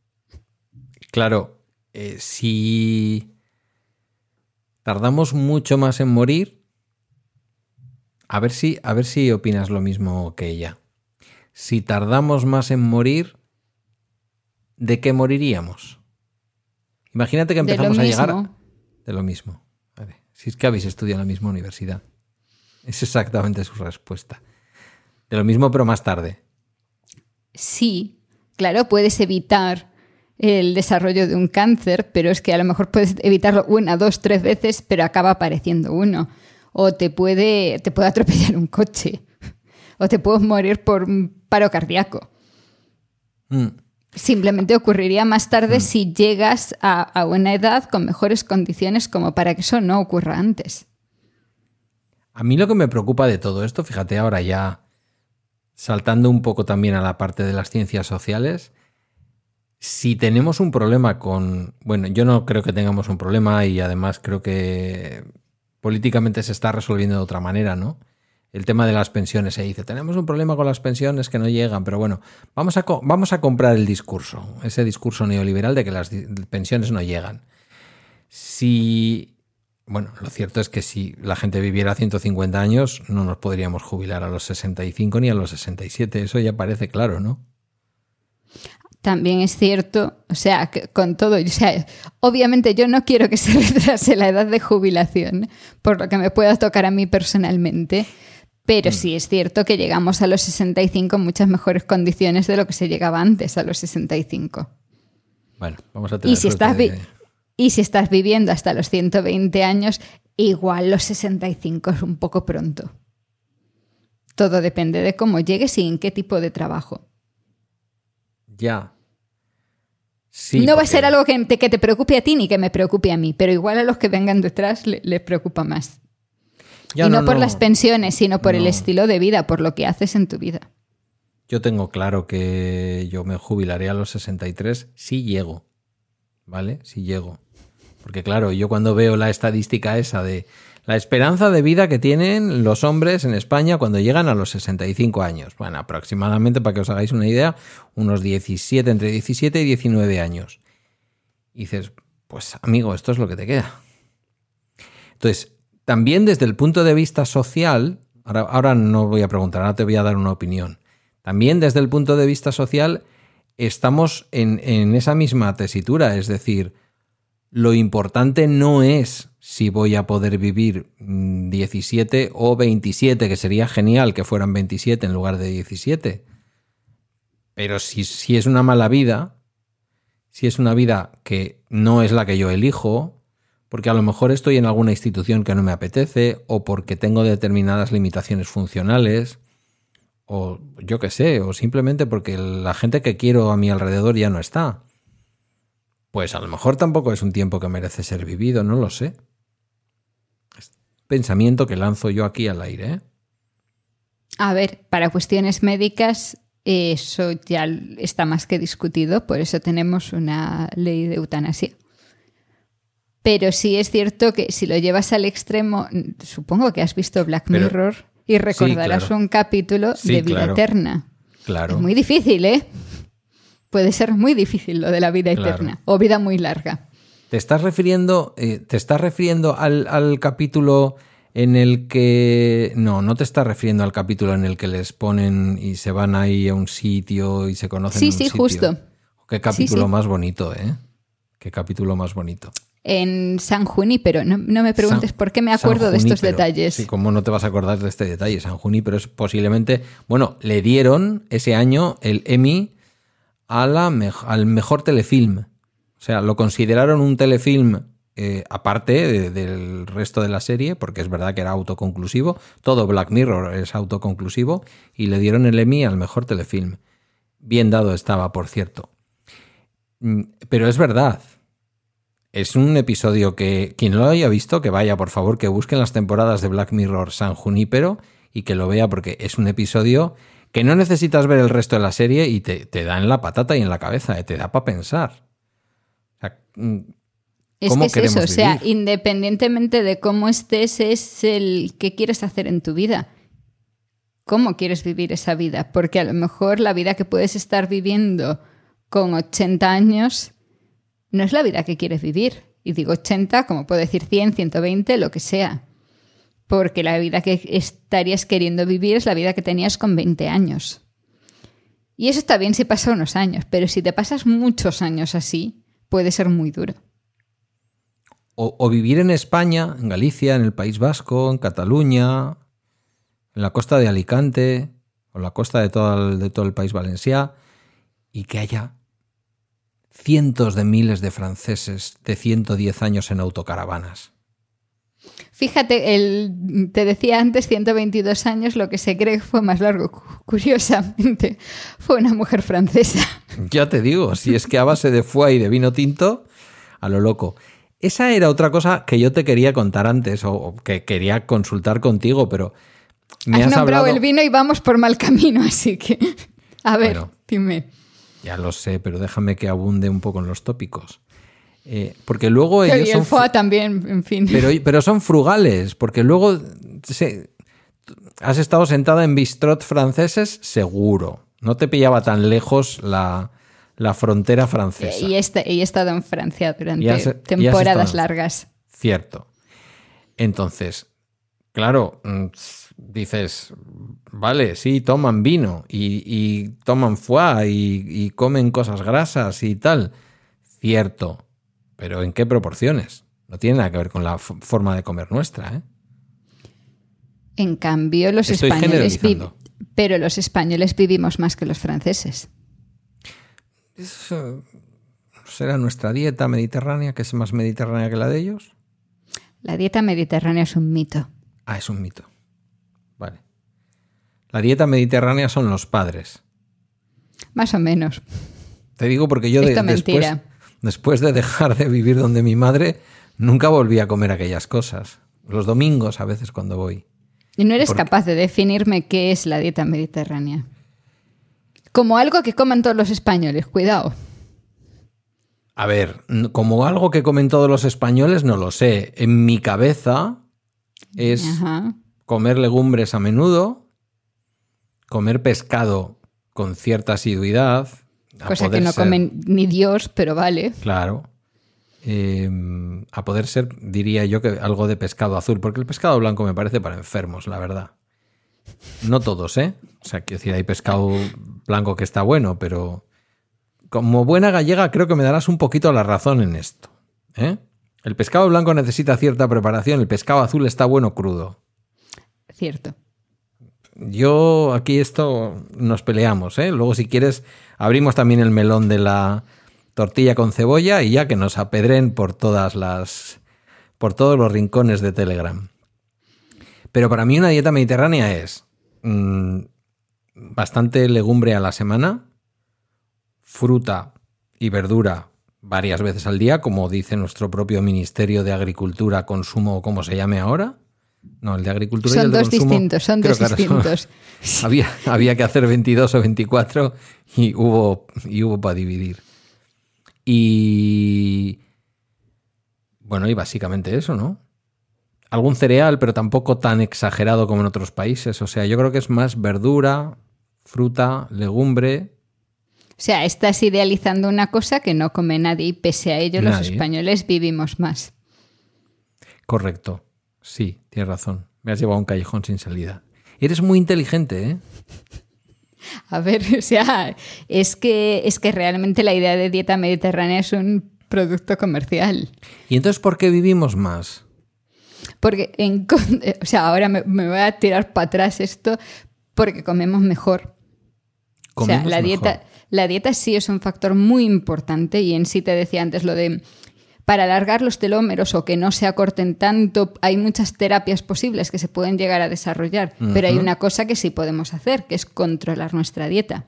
claro, eh, si tardamos mucho más en morir, a ver si, a ver si opinas lo mismo que ella. Si tardamos más en morir, ¿de qué moriríamos? Imagínate que empezamos a llegar de lo mismo. Vale. Si es que habéis estudiado en la misma universidad. Es exactamente su respuesta. De lo mismo, pero más tarde. Sí, claro, puedes evitar el desarrollo de un cáncer, pero es que a lo mejor puedes evitarlo una, dos, tres veces, pero acaba apareciendo uno. O te puede, te puede atropellar un coche. O te puedes morir por un paro cardíaco. Mm. Simplemente ocurriría más tarde si llegas a, a una edad con mejores condiciones como para que eso no ocurra antes. A mí lo que me preocupa de todo esto, fíjate ahora ya saltando un poco también a la parte de las ciencias sociales, si tenemos un problema con, bueno, yo no creo que tengamos un problema y además creo que políticamente se está resolviendo de otra manera, ¿no? El tema de las pensiones se dice, tenemos un problema con las pensiones que no llegan, pero bueno, vamos a, vamos a comprar el discurso, ese discurso neoliberal de que las pensiones no llegan. Si bueno, lo cierto es que si la gente viviera 150 años, no nos podríamos jubilar a los 65 ni a los 67. Eso ya parece claro, ¿no? También es cierto, o sea, que con todo, o sea, obviamente yo no quiero que se retrase la edad de jubilación, por lo que me pueda tocar a mí personalmente, Pero sí es cierto que llegamos a los 65 en muchas mejores condiciones de lo que se llegaba antes a los 65. Bueno, vamos a tener Y si, estás de- y si estás viviendo hasta los 120 años, igual los 65 es un poco pronto. Todo depende de cómo llegues y en qué tipo de trabajo. Ya. Sí, no va a ser algo que te, que te preocupe a ti ni que me preocupe a mí, pero igual a los que vengan detrás le- les preocupa más. Ya, y no, por las pensiones, sino por el estilo de vida, por lo que haces en tu vida. Yo tengo claro que yo me jubilaré a los 63 si llego, ¿vale? Si llego. Porque claro, yo cuando veo la estadística esa de la esperanza de vida que tienen los hombres en España cuando llegan a los 65 años. Bueno, aproximadamente, para que os hagáis una idea, unos 17, entre 17 y 19 años. Y dices, pues amigo, esto es lo que te queda. Entonces, también desde el punto de vista social, ahora, ahora no voy a preguntar, ahora te voy a dar una opinión. También desde el punto de vista social estamos en, en esa misma tesitura, es decir, lo importante no es si voy a poder vivir mm, 17 o 27, que sería genial que fueran 27 en lugar de 17. Pero si, si es una mala vida, si es una vida que no es la que yo elijo, porque a lo mejor estoy en alguna institución que no me apetece, o porque tengo determinadas limitaciones funcionales, o yo qué sé, o simplemente porque la gente que quiero a mi alrededor ya no está. Pues a lo mejor tampoco es un tiempo que merece ser vivido, no lo sé. Es pensamiento que lanzo yo aquí al aire. ¿eh? A ver, para cuestiones médicas eso ya está más que discutido, por eso tenemos una ley de eutanasia. Pero sí es cierto que si lo llevas al extremo, supongo que has visto Black Pero- Mirror y recordarás claro. un capítulo Sí, de vida claro. eterna. Claro. Es muy difícil, ¿eh? Puede ser muy difícil lo de la vida Claro. eterna o vida muy larga. ¿Te estás refiriendo, eh, te estás refiriendo al, al capítulo en el que... No, no te estás refiriendo al capítulo en el que les ponen y se van ahí a un sitio y se conocen Sí, en un sí, sitio? justo. Qué capítulo sí. más bonito, ¿eh? Qué capítulo más bonito. En San Junípero, no, no me preguntes San- por qué me acuerdo de estos detalles. Sí, ¿cómo no te vas a acordar de este detalle? San Junípero es posiblemente... Bueno, le dieron ese año el Emmy a la al mejor telefilm. O sea, lo consideraron un telefilm eh, aparte de- del resto de la serie, porque es verdad que era autoconclusivo. Todo Black Mirror es autoconclusivo. Y le dieron el Emmy al mejor telefilm. Bien dado estaba, por cierto. Mm, Pero es verdad. Es un episodio que quien lo haya visto, que vaya, por favor, que busquen las temporadas de Black Mirror San Junípero y que lo vea porque es un episodio que no necesitas ver el resto de la serie y te, te da en la patata y en la cabeza, eh, te da para pensar. O sea, mm, Es ¿Cómo que es eso, o sea, vivir? independientemente de cómo estés, es el que quieres hacer en tu vida. ¿Cómo quieres vivir esa vida? Porque a lo mejor la vida que puedes estar viviendo con 80 años no es la vida que quieres vivir. Y digo 80, como puedo decir 100, 120, lo que sea. Porque la vida que estarías queriendo vivir es la vida que tenías con 20 años. Y eso está bien si pasa unos años, pero si te pasas muchos años así, puede ser muy duro. o, vivir en España, en Galicia, en el País Vasco, en Cataluña, en la costa de Alicante, o la costa de todo el, de todo el país valencià, y que haya cientos de miles de franceses de 110 años en autocaravanas. Fíjate, el, te decía antes 122 años, lo que se cree que fue más largo. Cu- Curiosamente, fue una mujer francesa. Ya te digo, si es que a base de foie y de vino tinto, a lo loco. Esa era otra cosa que yo te quería contar antes, o, o que quería consultar contigo, pero me Has has, nombrado hablado... el vino y vamos por mal camino, así que... A ver, Bueno. dime. Ya lo sé, pero déjame que abunde un poco en los tópicos. Eh, porque luego Y ellos el son... foie fru- también, en fin. Pero, pero son frugales, porque luego se- has estado sentada en bistrot franceses, seguro. No te pillaba tan lejos la, la frontera francesa. y, este, y he estado en Francia durante Y has- y temporadas largas. Cierto. Entonces, claro, mm, dices, vale, sí, toman vino y, y toman foie y, y comen cosas grasas y tal. Cierto. Pero ¿en qué proporciones? No tiene nada que ver con la forma de comer nuestra, ¿eh? En cambio, los Estoy españoles pero los españoles vivimos más que los franceses. Es, ¿Será nuestra dieta mediterránea, que es más mediterránea que la de ellos? La dieta mediterránea es un mito. Ah, es un mito. Vale. La dieta mediterránea son los padres. Más o menos. Te digo porque yo de- después, mentira. Después de dejar de vivir donde mi madre, nunca volví a comer aquellas cosas. Los domingos a veces cuando voy. Y no eres capaz de definirme qué es la dieta mediterránea. Como algo que coman todos los españoles, cuidado. A ver, como algo que comen todos los españoles, no lo sé. En mi cabeza es Ajá. comer legumbres a menudo, comer pescado con cierta asiduidad. A Cosa que no ser- comen ni Dios, pero vale. Claro. Eh, a poder ser, diría yo, que algo de pescado azul, porque el pescado blanco me parece para enfermos, la verdad. No todos, ¿eh? O sea, quiero decir, hay pescado blanco que está bueno, pero como buena gallega creo que me darás un poquito la razón en esto. ¿eh? El pescado blanco necesita cierta preparación, el pescado azul está bueno crudo. Cierto. Yo aquí esto nos peleamos, ¿eh? Luego si quieres abrimos también el melón de la tortilla con cebolla y ya que nos apedren por todas las por todos los rincones de Telegram. Pero para mí una dieta mediterránea es mm, bastante legumbre a la semana, fruta y verdura varias veces al día, como dice nuestro propio Ministerio de Agricultura, Consumo o como se llame ahora. No, el de Agricultura y Son el de dos consumo, distintos, son dos son- distintos. había, había que hacer 22 o 24 y hubo, y hubo para dividir. Y bueno, y básicamente eso, ¿no? Algún cereal, pero tampoco tan exagerado como en otros países. O sea, yo creo que es más verdura, fruta, legumbre. O sea, estás idealizando una cosa que no come nadie y pese a ello los españoles vivimos más. Correcto. Sí, tienes razón. Me has llevado a un callejón sin salida. Eres muy inteligente, ¿eh? A ver, o sea, es que, es que realmente la idea de dieta mediterránea es un producto comercial. ¿Y entonces por qué vivimos más? Porque, en, con- o sea, ahora me, me voy a tirar para atrás esto porque comemos mejor. o sea, Comemos la mejor. dieta, la dieta sí es un factor muy importante y en sí te decía antes lo de para alargar los telómeros o que no se acorten tanto, hay muchas terapias posibles que se pueden llegar a desarrollar, pero hay una cosa que sí podemos hacer, que es controlar nuestra dieta.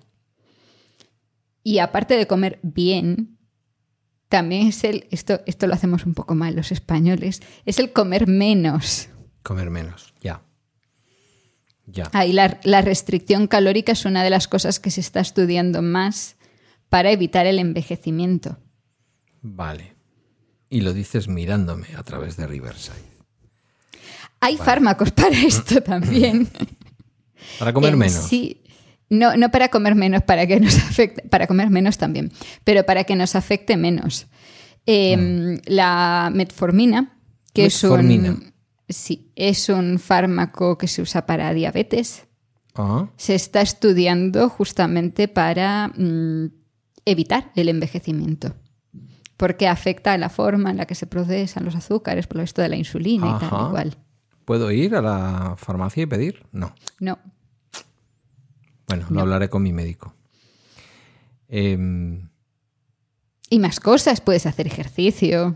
Y aparte de comer bien, también es el, esto, esto lo hacemos un poco mal los españoles, es el comer menos. Comer menos, ya. Ya. Ahí la, la restricción calórica es una de las cosas que se está estudiando más para evitar el envejecimiento. Vale. Y lo dices mirándome a través de Riverside. Hay fármacos para esto también. Para comer En menos. Sí, no, no para comer menos, para que nos afecte, para comer menos también, pero para que nos afecte menos. Eh, La metformina, que es Mm. Un, sí, es un fármaco que se usa para diabetes, Ah, se está estudiando justamente para mm, evitar el envejecimiento. Porque afecta a la forma en la que se procesan los azúcares, por lo esto de la insulina y tal, igual. ¿Puedo ir a la farmacia y pedir? No. No, Bueno, lo hablaré con mi médico. Em, Y más cosas, puedes hacer ejercicio,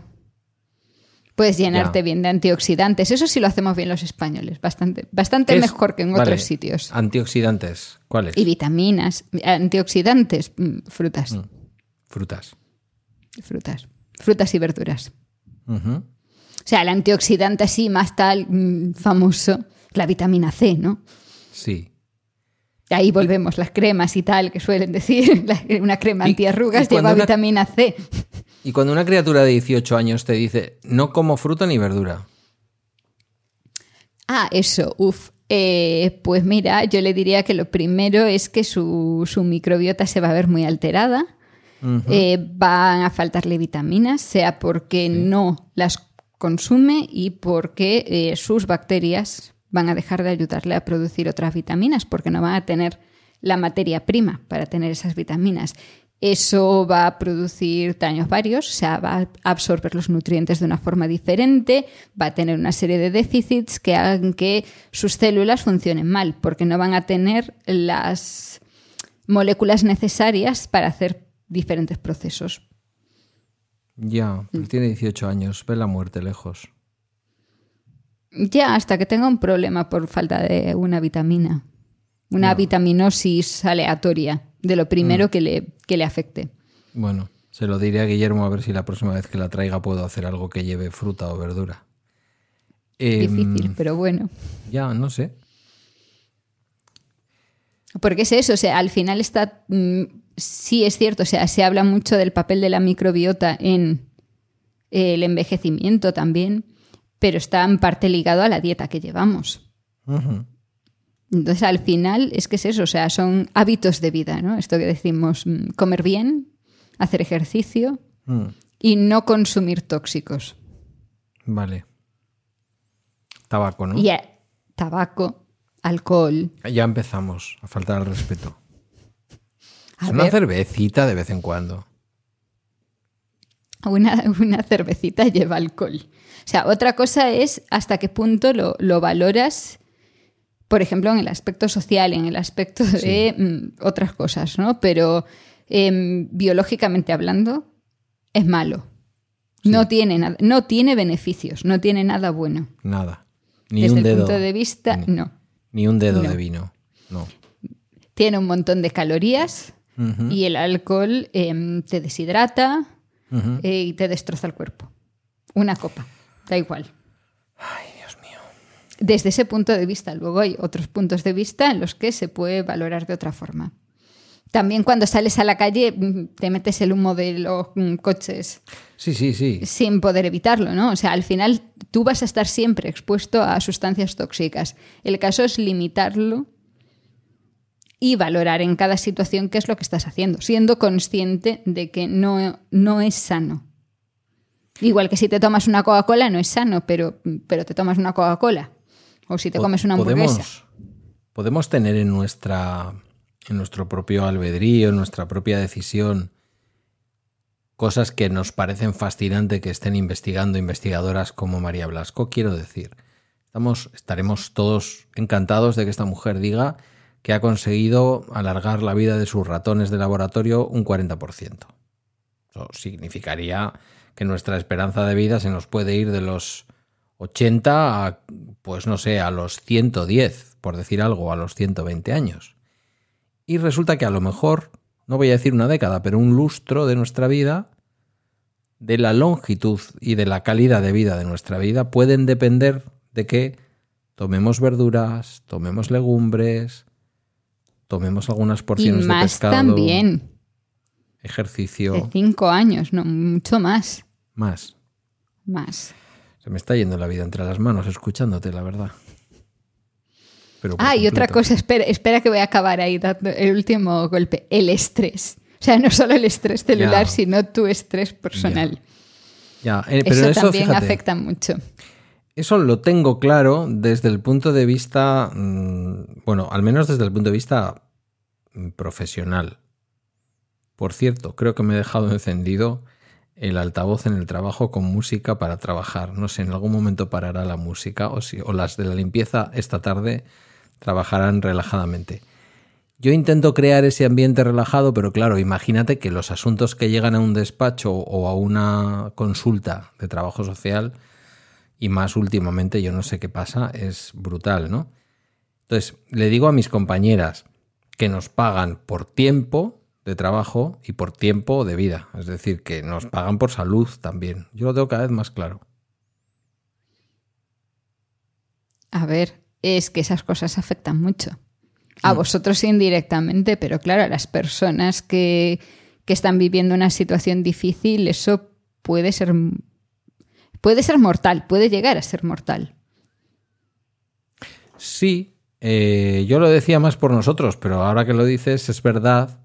puedes llenarte Ya. bien de antioxidantes. Eso sí lo hacemos bien los españoles, bastante, bastante mejor que en Vale, otros sitios. Antioxidantes. ¿Cuáles? Y vitaminas, antioxidantes, mm, frutas, Frutas. frutas, y verduras. O sea, el antioxidante así más tal mm, famoso, la vitamina C, ¿no? Sí. Ahí volvemos, las cremas y tal, que suelen decir, una crema antiarrugas lleva una- vitamina C. Y cuando una criatura de 18 años te dice, no como fruta ni verdura. Ah, eso, uff. Eh, pues mira, yo le diría que lo primero es que su, su microbiota se va a ver muy alterada. Eh, van a faltarle vitaminas, sea porque no las consume y porque eh, sus bacterias van a dejar de ayudarle a producir otras vitaminas porque no van a tener la materia prima para tener esas vitaminas. eso va a producir daños varios, o sea, va a absorber los nutrientes de una forma diferente, va a tener una serie de déficits que hagan que sus células funcionen mal, porque no van a tener las moléculas necesarias para hacer diferentes procesos. Ya, tiene 18 años, ve la muerte lejos. Ya, hasta que tenga un problema por falta de una vitamina. Una vitaminosis aleatoria de lo primero que, le, que le afecte. Bueno, se lo diré a Guillermo a ver si la próxima vez que la traiga puedo hacer algo que lleve fruta o verdura. Difícil, Em, pero bueno. Ya, no sé. Porque es eso, o sea, al final está. mm, sí, es cierto, o sea, se habla mucho del papel de la microbiota en el envejecimiento también, pero está en parte ligado a la dieta que llevamos. Entonces, al final, es que es eso, o sea, son hábitos de vida, ¿no? Esto que decimos, mm, comer bien, hacer ejercicio Mm, y no consumir tóxicos. Vale. Tabaco, ¿no? Y eh, tabaco, alcohol. Ya empezamos a faltar al respeto. A una ver, cervecita de vez en cuando. una, una cervecita lleva alcohol. O sea, otra cosa es hasta qué punto lo, lo valoras, por ejemplo, en el aspecto social, en el aspecto de mm, otras cosas, ¿no? Pero em, biológicamente hablando, es malo. No, tiene nada, no tiene beneficios, no tiene nada bueno. Nada. Ni Desde un el dedo. punto de vista, Ni- no. Ni un dedo No. de vino. No. Tiene un montón de calorías Ujú, y el alcohol em, te deshidrata eh, y te destroza el cuerpo. Una copa, da igual. Ay, Dios mío. Desde ese punto de vista, luego hay otros puntos de vista en los que se puede valorar de otra forma. También cuando sales a la calle mm, te metes el humo de los mm, coches Sí, sí, sí. sin poder evitarlo, ¿no? O sea, al final tú vas a estar siempre expuesto a sustancias tóxicas. El caso es limitarlo y valorar en cada situación qué es lo que estás haciendo, siendo consciente de que no, no es sano. Igual que si te tomas una Coca-Cola no es sano, pero, pero te tomas una Coca-Cola. O si te comes una hamburguesa. podemos, podemos tener en nuestra en nuestro propio albedrío, en nuestra propia decisión, cosas que nos parecen fascinantes que estén investigando investigadoras como María Blasco, quiero decir. Estamos, estaremos todos encantados de que esta mujer diga que ha conseguido alargar la vida de sus ratones de laboratorio un 40%. Eso significaría que nuestra esperanza de vida se nos puede ir de los 80 a, pues no sé, a los 110, por decir algo, a los 120 años. Y resulta que a lo mejor, no voy a decir una década, pero un lustro de nuestra vida, de la longitud y de la calidad de vida de nuestra vida, pueden depender de que tomemos verduras, tomemos legumbres, tomemos algunas Y porciones de más pescado, también, de ejercicio, cinco años, no, mucho más. más. Más. Se me está yendo la vida entre las manos escuchándote, la verdad. Pero Ah, y otra cosa, espera, espera que voy a acabar ahí dando el último golpe, el estrés. O sea, no solo el estrés celular, Ya. sino tu estrés personal. Ya, eh, pero eso, eso, también fíjate, afecta mucho. Eso lo tengo claro desde el punto de vista, mm, bueno, al menos desde el punto de vista mm, profesional. Por cierto, creo que me he dejado encendido el altavoz en el trabajo con música para trabajar. No sé, en algún momento parará la música o, si, o las de la limpieza esta tarde trabajarán relajadamente. Yo intento crear ese ambiente relajado, pero claro, imagínate que los asuntos que llegan a un despacho o a una consulta de trabajo social, y más últimamente, yo no sé qué pasa, es brutal, ¿no? Entonces, le digo a mis compañeras que nos pagan por tiempo de trabajo y por tiempo de vida, es decir, que nos pagan por salud también. Yo lo tengo cada vez más claro. A ver, es que esas cosas afectan mucho. A vosotros indirectamente, pero claro, a las personas que, que están viviendo una situación difícil, eso puede ser, puede ser mortal, puede llegar a ser mortal. Sí, eh, yo lo decía más por nosotros, pero ahora que lo dices es verdad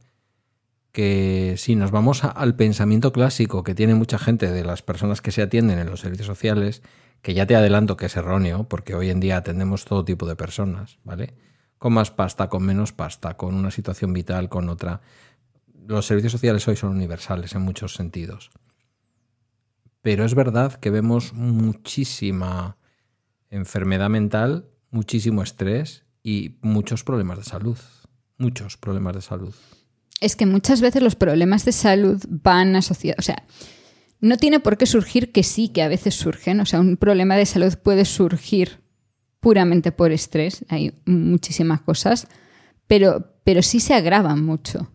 que si nos vamos al pensamiento clásico que tiene mucha gente de las personas que se atienden en los servicios sociales, que ya te adelanto que es erróneo, porque hoy en día atendemos todo tipo de personas, ¿vale? Con más pasta, con menos pasta, con una situación vital, con otra. los servicios sociales hoy son universales en muchos sentidos. Pero es verdad que vemos muchísima enfermedad mental, muchísimo estrés y muchos problemas de salud. Muchos problemas de salud. Es que muchas veces los problemas de salud van asociados, o sea, no tiene por qué surgir que sí, que a veces surgen, o sea, un problema de salud puede surgir puramente por estrés, hay muchísimas cosas, pero, pero sí se agravan mucho.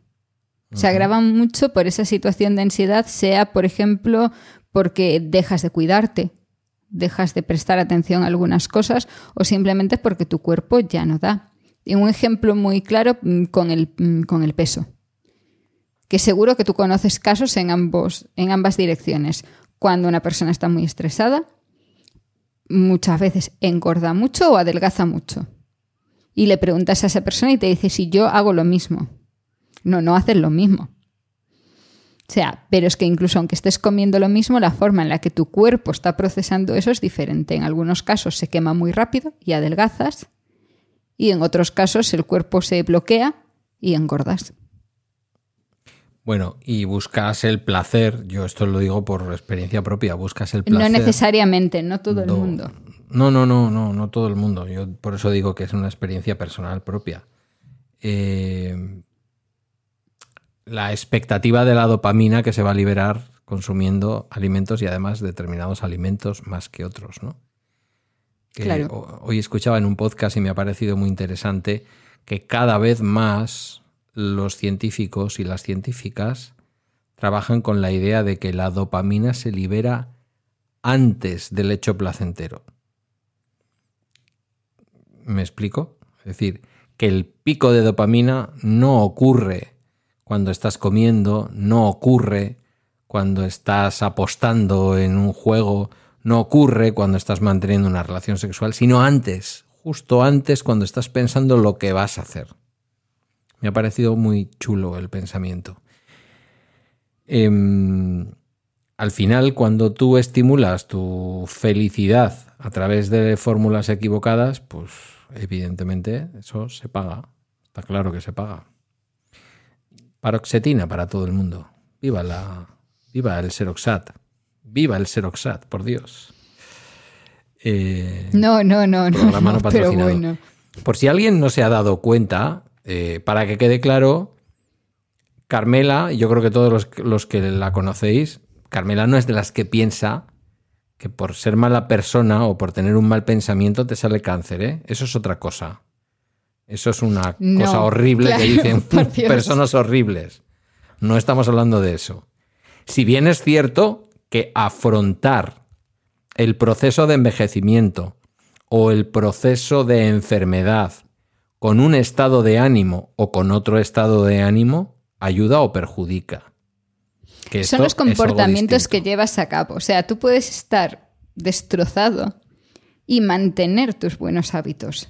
Se agravan mucho por esa situación de ansiedad, sea, por ejemplo, porque dejas de cuidarte, dejas de prestar atención a algunas cosas o simplemente porque tu cuerpo ya no da. Y un ejemplo muy claro mm, con el, mm, con el peso, que seguro que tú conoces casos en, ambos, en ambas direcciones. Cuando una persona está muy estresada, muchas veces engorda mucho o adelgaza mucho. Y le preguntas a esa persona y te dice si yo hago lo mismo. No, no haces lo mismo. O sea, pero es que incluso aunque estés comiendo lo mismo, la forma en la que tu cuerpo está procesando eso es diferente. En algunos casos se quema muy rápido y adelgazas, y en otros casos el cuerpo se bloquea y engordas. Bueno, y buscas el placer, yo esto lo digo por experiencia propia, buscas el placer. No necesariamente, no todo el mundo. No, no, no, no, no todo el mundo. Yo por eso digo que es una experiencia personal propia. Eh, la expectativa de la dopamina que se va a liberar consumiendo alimentos y además determinados alimentos más que otros, ¿no? Hoy escuchaba en un podcast y me ha parecido muy interesante que cada vez más los científicos y las científicas trabajan con la idea de que la dopamina se libera antes del hecho placentero. ¿Me explico? Es decir, que el pico de dopamina no ocurre cuando estás comiendo, no ocurre cuando estás apostando en un juego, no ocurre cuando estás manteniendo una relación sexual, sino antes, justo antes cuando estás pensando lo que vas a hacer. Me ha parecido muy chulo el pensamiento. Em, al final, cuando tú estimulas tu felicidad a través de fórmulas equivocadas, pues evidentemente eso se paga. Está claro que se paga. Paroxetina para todo el mundo. Viva la. Viva el Seroxat. Viva el Seroxat, por Dios. Eh, no, no, no, no, pero bueno. Por si alguien no se ha dado cuenta, eh, para que quede claro, Carmela, yo creo que todos los, los, que la conocéis, Carmela no es de las que piensa que por ser mala persona o por tener un mal pensamiento te sale cáncer, ¿eh? Eso es otra cosa. Eso es una cosa horrible que dicen personas horribles. No estamos hablando de eso. Si bien es cierto que afrontar el proceso de envejecimiento o el proceso de enfermedad con un estado de ánimo o con otro estado de ánimo ayuda o perjudica. Son los comportamientos que llevas a cabo. O sea, tú puedes estar destrozado y mantener tus buenos hábitos.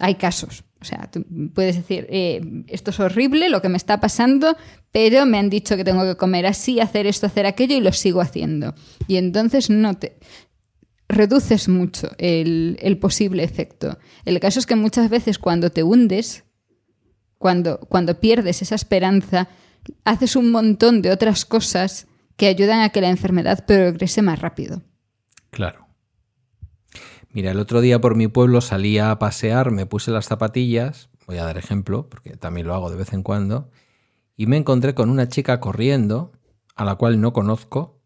Hay casos. O sea, tú puedes decir, eh, esto es horrible lo que me está pasando, pero me han dicho que tengo que comer así, hacer esto, hacer aquello y lo sigo haciendo. Y entonces no te reduces mucho el, el posible efecto. El caso es que muchas veces cuando te hundes, cuando, cuando pierdes esa esperanza, haces un montón de otras cosas que ayudan a que la enfermedad progrese más rápido. Claro. Mira, el otro día por mi pueblo salía a pasear, me puse las zapatillas, voy a dar ejemplo, porque también lo hago de vez en cuando, y me encontré con una chica corriendo, a la cual no conozco,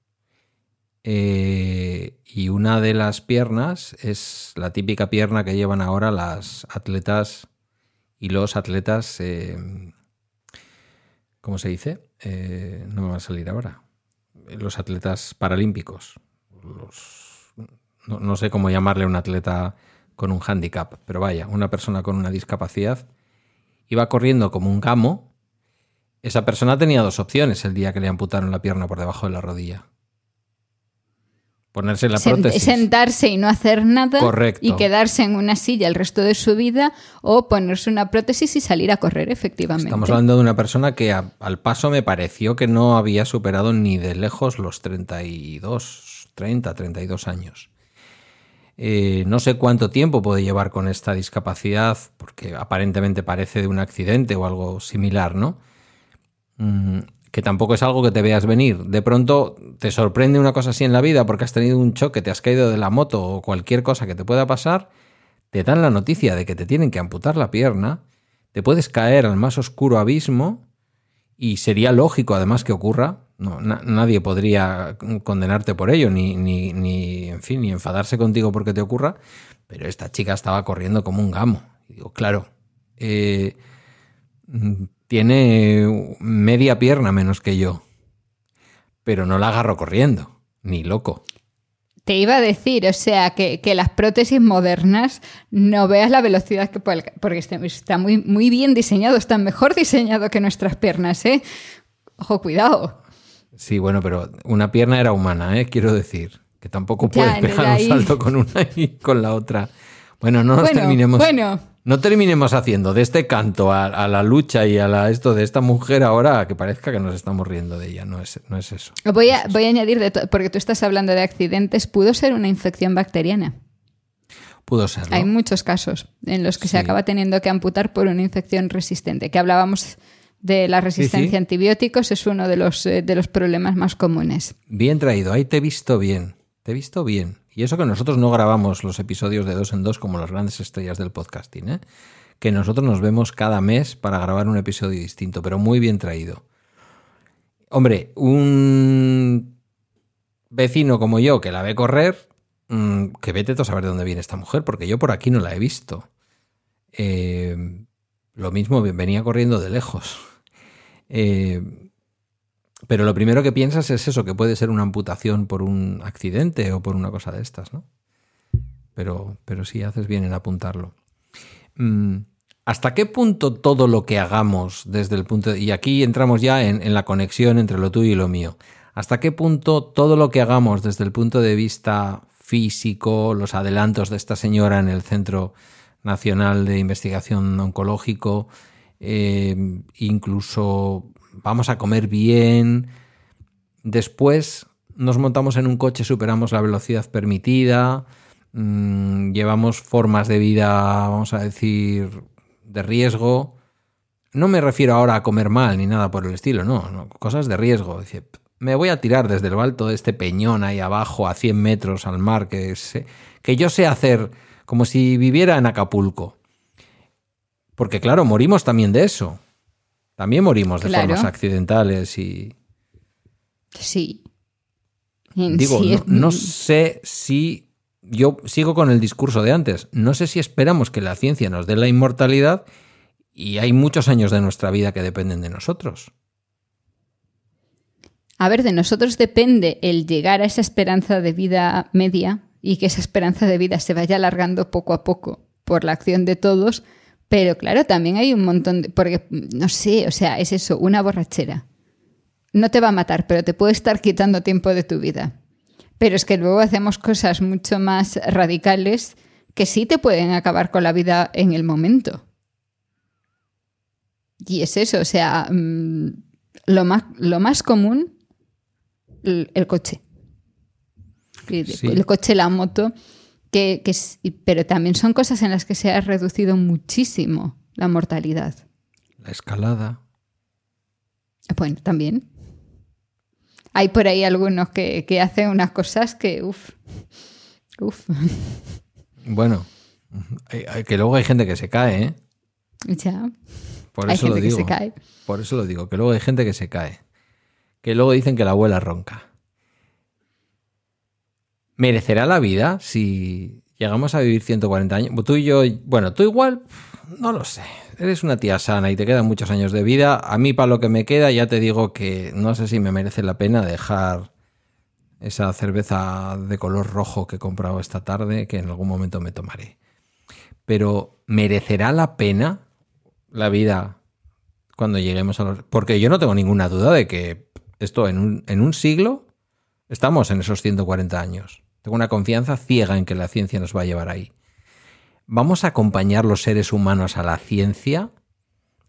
eh, y una de las piernas es la típica pierna que llevan ahora las atletas y los atletas, eh, ¿cómo se dice? Eh, no me va a salir ahora. Los atletas paralímpicos, los no, sé cómo llamarle a un atleta con un handicap, pero vaya, una persona con una discapacidad, iba corriendo como un gamo, esa persona tenía dos opciones el día que le amputaron la pierna por debajo de la rodilla. Ponerse la prótesis. Sentarse y no hacer nada. Y quedarse en una silla el resto de su vida o ponerse una prótesis y salir a correr, efectivamente. Estamos hablando de una persona que al paso me pareció que no había superado ni de lejos los 32, 30, 32 años. Eh, no sé cuánto tiempo puede llevar con esta discapacidad, porque aparentemente parece de un accidente o algo similar, ¿no? mm, que tampoco es algo que te veas venir. De pronto te sorprende una cosa así en la vida porque has tenido un choque, te has caído de la moto o cualquier cosa que te pueda pasar, te dan la noticia de que te tienen que amputar la pierna, te puedes caer al más oscuro abismo y sería lógico además que ocurra. No, nadie podría condenarte por ello, ni, ni, ni, en fin, ni enfadarse contigo porque te ocurra, pero esta chica estaba corriendo como un gamo. Y digo, claro, eh, tiene media pierna menos que yo, pero no la agarro corriendo, ni loco. Te iba a decir, o sea, que, las prótesis modernas no veas la velocidad que puede, porque está, muy, muy bien diseñado, está mejor diseñado que nuestras piernas, ¿eh? Ojo, cuidado. Sí, bueno, pero una pierna era humana, ¿eh? Quiero decir, que tampoco puedes pegar un salto con una y con la otra. Bueno, no nos terminemos. Bueno, no terminemos haciendo de este canto a, la lucha y a la, esto de esta mujer ahora que parezca que nos estamos riendo de ella. No es, no es eso. Voy a, voy a añadir, de porque tú estás hablando de accidentes, pudo ser una infección bacteriana. Pudo ser. Hay muchos casos en los que se acaba teniendo que amputar por una infección resistente. Que hablábamos de la resistencia a antibióticos, es uno de los, eh, de los problemas más comunes. Bien traído, ahí te he visto bien. Te he visto bien. Y eso que nosotros no grabamos los episodios de dos en dos como las grandes estrellas del podcasting, ¿eh? que nosotros nos vemos cada mes para grabar un episodio distinto, pero muy bien traído. Hombre, un vecino como yo que la ve correr, mm, que vete a saber de dónde viene esta mujer, porque yo por aquí no la he visto. Eh, lo mismo, venía corriendo de lejos. Eh, pero lo primero que piensas es eso, que puede ser una amputación por un accidente o por una cosa de estas, ¿no? Pero, pero sí haces bien en apuntarlo. Mm, ¿Hasta qué punto todo lo que hagamos desde el punto de, y aquí entramos ya en, en la conexión entre lo tuyo y lo mío. ¿Hasta qué punto todo lo que hagamos desde el punto de vista físico, los adelantos de esta señora en el Centro Nacional de Investigación Oncológico, eh, incluso vamos a comer bien, después nos montamos en un coche, superamos la velocidad permitida, mm, llevamos formas de vida, vamos a decir, de riesgo. No me refiero ahora a comer mal ni nada por el estilo, no, cosas de riesgo. Dice, me voy a tirar desde lo alto de este peñón ahí abajo a 100 metros al mar, que, que yo sé hacer como si viviera en Acapulco. Porque claro, morimos también de eso. También morimos de formas accidentales y... Sí. Digo, no, sé si... Yo sigo con el discurso de antes. No sé si esperamos que la ciencia nos dé la inmortalidad y hay muchos años de nuestra vida que dependen de nosotros. A ver, de nosotros depende el llegar a esa esperanza de vida media y que esa esperanza de vida se vaya alargando poco a poco por la acción de todos, pero claro, también hay un montón de... Porque, no sé, o sea, es eso, una borrachera. No te va a matar, pero te puede estar quitando tiempo de tu vida. Pero es que luego hacemos cosas mucho más radicales que sí te pueden acabar con la vida en el momento. Y es eso, o sea, mm, lo más, lo más común, el, coche. El coche, la moto que, pero también son cosas en las que se ha reducido muchísimo la mortalidad. La escalada. Bueno, también. Hay por ahí algunos que, hacen unas cosas que, uff, uff. Bueno, que luego hay gente que se cae, ¿eh? Ya. Por eso lo digo. Que se cae. Por eso lo digo, que luego hay gente que se cae. Que luego dicen que la abuela ronca. ¿Merecerá la vida si llegamos a vivir 140 años? Tú y yo, bueno, tú igual, no lo sé. Eres una tía sana y te quedan muchos años de vida. A mí, para lo que me queda, ya te digo que no sé si me merece la pena dejar esa cerveza de color rojo que he comprado esta tarde, que en algún momento me tomaré. Pero, ¿merecerá la pena la vida cuando lleguemos a los... Porque yo no tengo ninguna duda de que esto en un, en un siglo estamos en esos 140 años. Tengo una confianza ciega en que la ciencia nos va a llevar ahí. ¿Vamos a acompañar los seres humanos a la ciencia?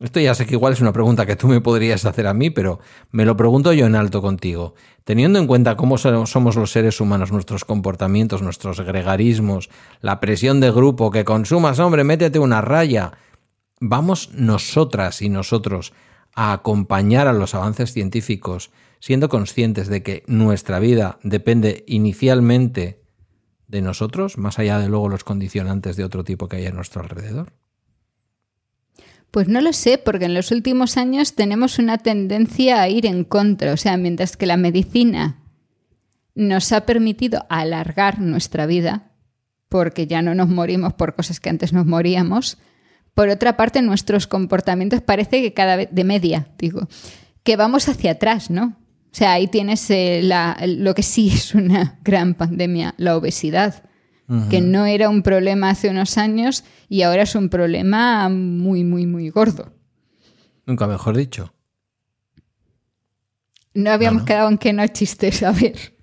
Esto ya sé que igual es una pregunta que tú me podrías hacer a mí, pero me lo pregunto yo en alto contigo. Teniendo en cuenta cómo somos los seres humanos, nuestros comportamientos, nuestros gregarismos, la presión de grupo, que consumas, hombre, métete una raya. ¿Vamos nosotras y nosotros a acompañar a los avances científicos, siendo conscientes de que nuestra vida depende inicialmente de nosotros, más allá de luego los condicionantes de otro tipo que hay a nuestro alrededor? Pues no lo sé, porque en los últimos años tenemos una tendencia a ir en contra. O sea, mientras que la medicina nos ha permitido alargar nuestra vida, porque ya no nos morimos por cosas que antes nos moríamos, por otra parte nuestros comportamientos parece que cada vez, de media, digo, que vamos hacia atrás, ¿no? O sea, ahí tienes eh, lo que sí es una gran pandemia, la obesidad que no era un problema hace unos años y ahora es un problema muy, muy, muy gordo. Nunca mejor dicho. No habíamos quedado en que no chistes, a ver.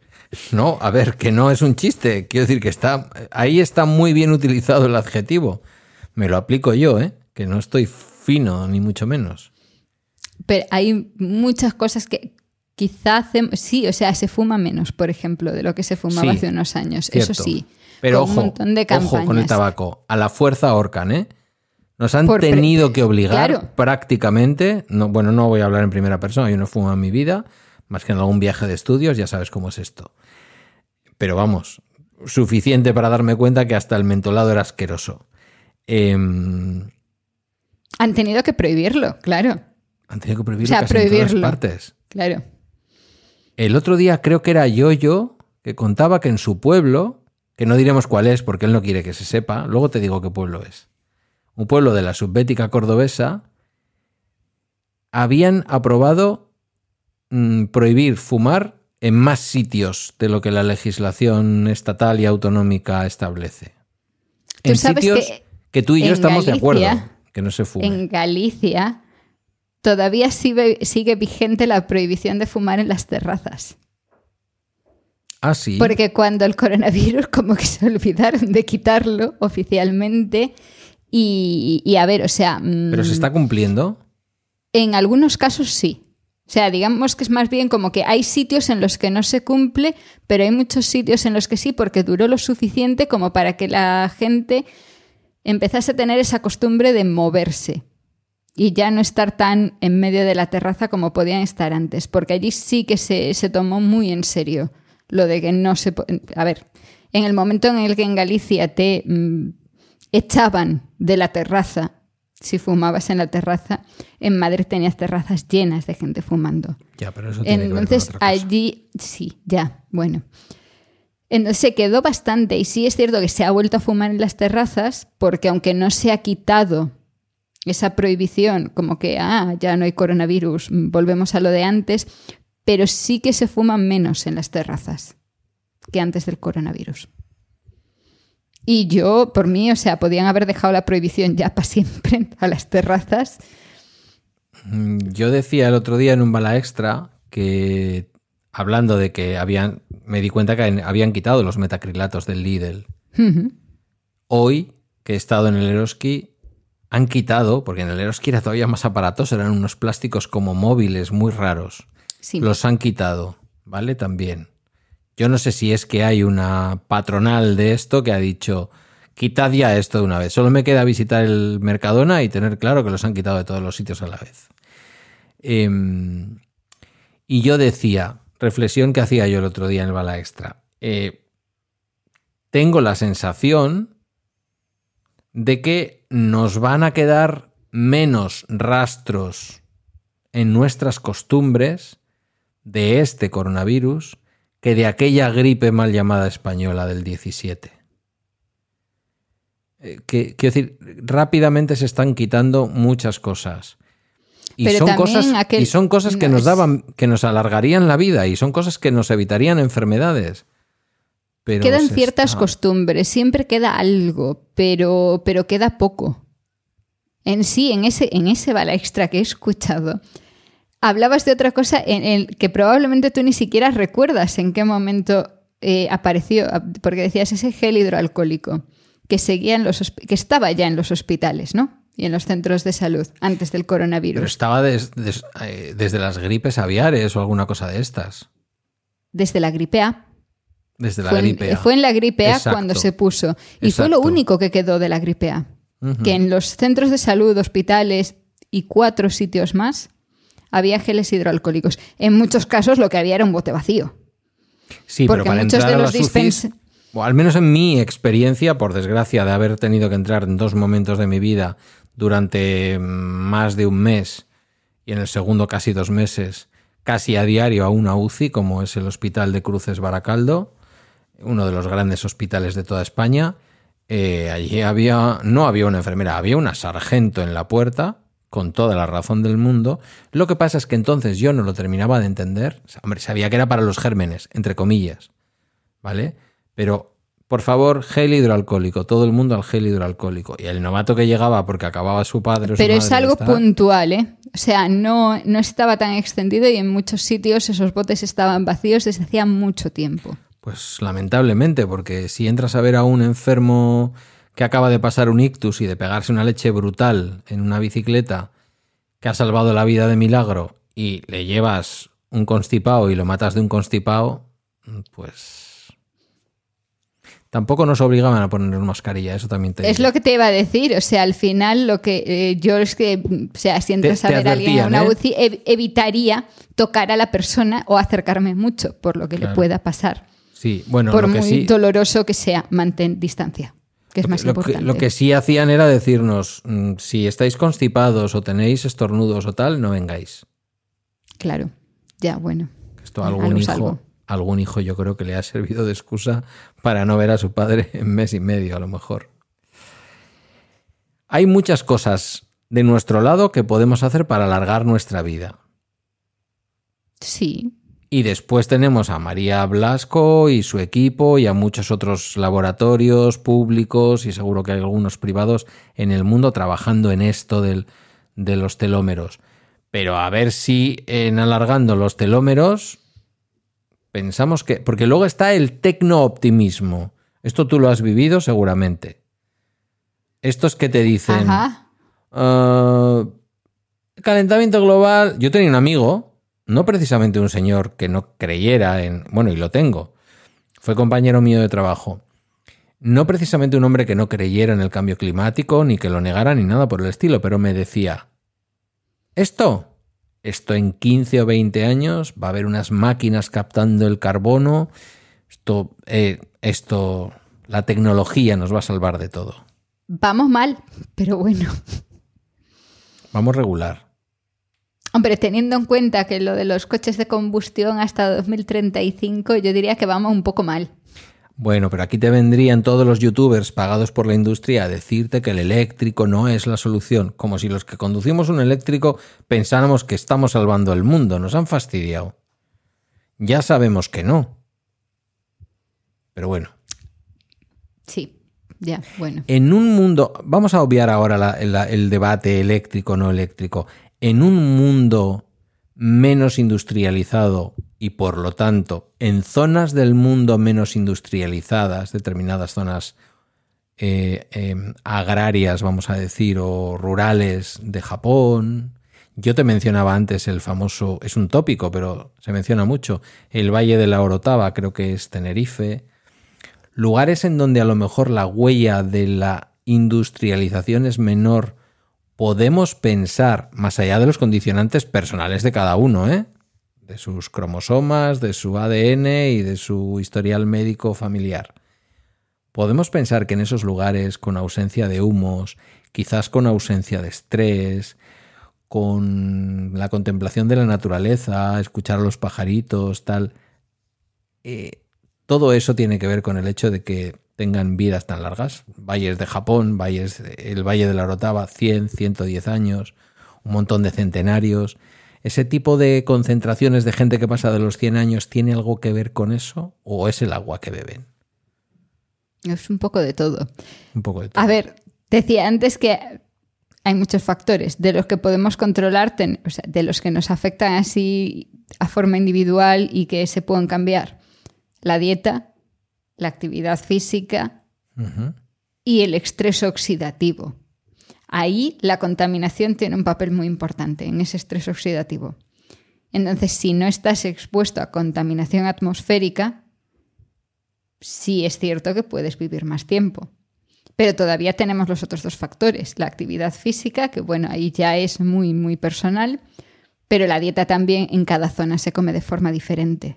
No, a ver, que no es un chiste. Quiero decir que está ahí está muy bien utilizado el adjetivo. Me lo aplico yo, ¿eh? Que no estoy fino, ni mucho menos. Pero hay muchas cosas que quizá sí, o sea, se fuma menos, por ejemplo, de lo que se fumaba hace unos años. Eso sí. Pero ojo, ojo con el tabaco. A la fuerza ahorcan, ¿eh? Nos han tenido que obligar prácticamente, no, bueno, no voy a hablar en primera persona, yo no fumo en mi vida, más que en algún viaje de estudios, ya sabes cómo es esto. Pero vamos, suficiente para darme cuenta que hasta el mentolado era asqueroso. Em, han tenido que prohibirlo, claro. Han tenido que prohibirlo, casi en todas partes. Claro. El otro día creo que era Yoyo que contaba que en su pueblo que no diremos cuál es porque él no quiere que se sepa, luego te digo qué pueblo es. Un pueblo de la subbética cordobesa, habían aprobado mm, prohibir fumar en más sitios de lo que la legislación estatal y autonómica establece. En sitios que, tú y yo estamos de acuerdo que no se fume. En Galicia todavía sigue vigente la prohibición de fumar en las terrazas. Ah, sí. Porque cuando el coronavirus como que se olvidaron de quitarlo oficialmente y, a ver, o sea... Mm, ¿Pero se está cumpliendo? En algunos casos sí. O sea, digamos que es más bien como que hay sitios en los que no se cumple, pero hay muchos sitios en los que sí, porque duró lo suficiente como para que la gente empezase a tener esa costumbre de moverse y ya no estar tan en medio de la terraza como podían estar antes, porque allí sí que se, se tomó muy en serio lo de que no se... A ver, en el momento en el que en Galicia te mm, echaban de la terraza, si fumabas en la terraza, en Madrid tenías terrazas llenas de gente fumando. Ya, pero eso tiene Entonces que allí, sí, ya, bueno. Entonces se quedó bastante y sí es cierto que se ha vuelto a fumar en las terrazas porque aunque no se ha quitado esa prohibición, como que, ah, ya no hay coronavirus, volvemos a lo de antes, pero sí que se fuman menos en las terrazas que antes del coronavirus. Y yo, por mí, o sea, podían haber dejado la prohibición ya para siempre a las terrazas. Mm, yo decía el otro día en un bala extra que, hablando de que habían, me di cuenta que habían quitado los metacrilatos del Lidl. Hoy, que he estado en el Eroski, han quitado, porque en el Eroski era todavía más aparatos, eran unos plásticos como móviles muy raros. Los han quitado, ¿vale? También. Yo no sé si es que hay una patronal de esto que ha dicho, quitad ya esto de una vez. Solo me queda visitar el Mercadona y tener claro que los han quitado de todos los sitios a la vez. Em, y yo decía, reflexión que hacía yo el otro día en el Bala Extra, eh, tengo la sensación de que nos van a quedar menos rastros en nuestras costumbres de este coronavirus que de aquella gripe mal llamada española del 17. Eh, quiero decir, rápidamente se están quitando muchas cosas. Y son, cosas, y son cosas que nos daban, que nos alargarían la vida y son cosas que nos evitarían enfermedades. Pero Quedan ciertas costumbres, siempre queda algo, pero, pero queda poco. En sí, en ese, en ese bala extra que he escuchado, hablabas de otra cosa en el que probablemente tú ni siquiera recuerdas en qué momento eh, apareció, porque decías ese gel hidroalcohólico que seguía en los que estaba ya en los hospitales, ¿no? Y en los centros de salud antes del coronavirus. Pero estaba eh, desde las gripes aviares o alguna cosa de estas. Desde la gripe A. Desde la fue gripe A. fue en la gripe A cuando se puso. Y fue lo único que quedó de la gripe A. Que en los centros de salud, hospitales y cuatro sitios más había geles hidroalcohólicos. En muchos casos lo que había era un bote vacío. Sí, Porque pero para muchos entrar de a los UCIs, dispens- o al menos en mi experiencia, por desgracia, de haber tenido que entrar en dos momentos de mi vida durante mm, más de un mes y en el segundo casi dos meses, casi a diario a una UCI, como es el Hospital de Cruces Baracaldo, uno de los grandes hospitales de toda España. eh, allí había, no había una enfermera, había una sargento en la puerta, con toda la razón del mundo. Lo que pasa es que entonces yo no lo terminaba de entender. Hombre, sabía que era para los gérmenes, entre comillas. ¿Vale? Pero, por favor, gel hidroalcohólico, todo el mundo al gel hidroalcohólico. Y el novato que llegaba porque acababa su padre o Pero es madre algo estar- puntual, ¿eh? O sea, no, no estaba tan extendido y en muchos sitios esos botes estaban vacíos desde hacía mucho tiempo. Pues lamentablemente, porque si entras a ver a un enfermo que acaba de pasar un ictus y de pegarse una leche brutal en una bicicleta que ha salvado la vida de milagro y le llevas un constipado y lo matas de un constipado, pues tampoco nos obligaban a ponernos mascarilla, eso también te Es digo. lo que te iba a decir, o sea, al final lo que eh, yo es que, o sea, si entras Te- a ver a alguien en una ¿eh? UCI, ev- evitaría tocar a la persona o acercarme mucho por lo que le pueda pasar. Sí, bueno, por lo que muy sí, doloroso que sea, mantén distancia, que es Lo más que- lo que, importante. lo que sí hacían era decirnos, mm, si estáis constipados o tenéis estornudos o tal, no vengáis. Claro, ya, bueno. Esto algún hijo, algún hijo yo creo que le ha servido de excusa para no ver a su padre en mes y medio a lo mejor. Hay muchas cosas de nuestro lado que podemos hacer para alargar nuestra vida. Sí, Y después tenemos a María Blasco y su equipo y a muchos otros laboratorios públicos y seguro que hay algunos privados en el mundo trabajando en esto del- de los telómeros. Pero a ver si en alargando los telómeros pensamos que... Porque luego está el tecno-optimismo. Esto tú lo has vivido seguramente. Estos que te dicen... ajá. Ah, calentamiento global. Yo tenía un amigo, no precisamente un señor que no creyera en. Bueno, y lo tengo. Fue compañero mío de trabajo. No precisamente un hombre que no creyera en el cambio climático, ni que lo negara, ni nada por el estilo, pero me decía: Esto, esto en 15 o 20 años va a haber unas máquinas captando el carbono. Esto, eh, esto, la tecnología nos va a salvar de todo. Vamos mal, pero bueno. Vamos regular. Hombre, teniendo en cuenta que lo de los coches de combustión hasta 2035, yo diría que vamos un poco mal. Bueno, pero aquí te vendrían todos los youtubers pagados por la industria a decirte que el eléctrico no es la solución, como si los que conducimos un eléctrico pensáramos que estamos salvando el mundo. Nos han fastidiado. Ya sabemos que no. Pero bueno, Sí, ya, bueno. en un mundo, vamos a obviar ahora la- la- el debate eléctrico no eléctrico, en un mundo menos industrializado y por lo tanto en zonas del mundo menos industrializadas, determinadas zonas eh, eh, agrarias, vamos a decir, o rurales de Japón. Yo te mencionaba antes el famoso, es un tópico, pero se menciona mucho, el Valle de la Orotava, creo que es Tenerife lugares en donde a lo mejor la huella de la industrialización es menor, podemos pensar, más allá de los condicionantes personales de cada uno, ¿eh? de sus cromosomas, de su ADN y de su historial médico familiar. Podemos pensar que en esos lugares, con ausencia de humos, quizás con ausencia de estrés, con la contemplación de la naturaleza, escuchar a los pajaritos, tal, eh, todo eso tiene que ver con el hecho de que tengan vidas tan largas. Valles de Japón, valles, el Valle de la Orotava, 100, 110 años, un montón de centenarios. ¿Ese tipo de concentraciones de gente que pasa de los 100 años tiene algo que ver con eso? ¿O es el agua que beben? Es un poco de todo. Un poco de todo. A ver, decía antes que hay muchos factores de los que podemos controlar, ten- o sea, de los que nos afectan así a forma individual y que se pueden cambiar. La dieta, la actividad física y el estrés oxidativo. Ahí la contaminación tiene un papel muy importante en ese estrés oxidativo. Entonces, si no estás expuesto a contaminación atmosférica, sí es cierto que puedes vivir más tiempo. Pero todavía tenemos los otros dos factores, la actividad física, que bueno, ahí ya es muy, muy personal, Pero la dieta también en cada zona se come de forma diferente.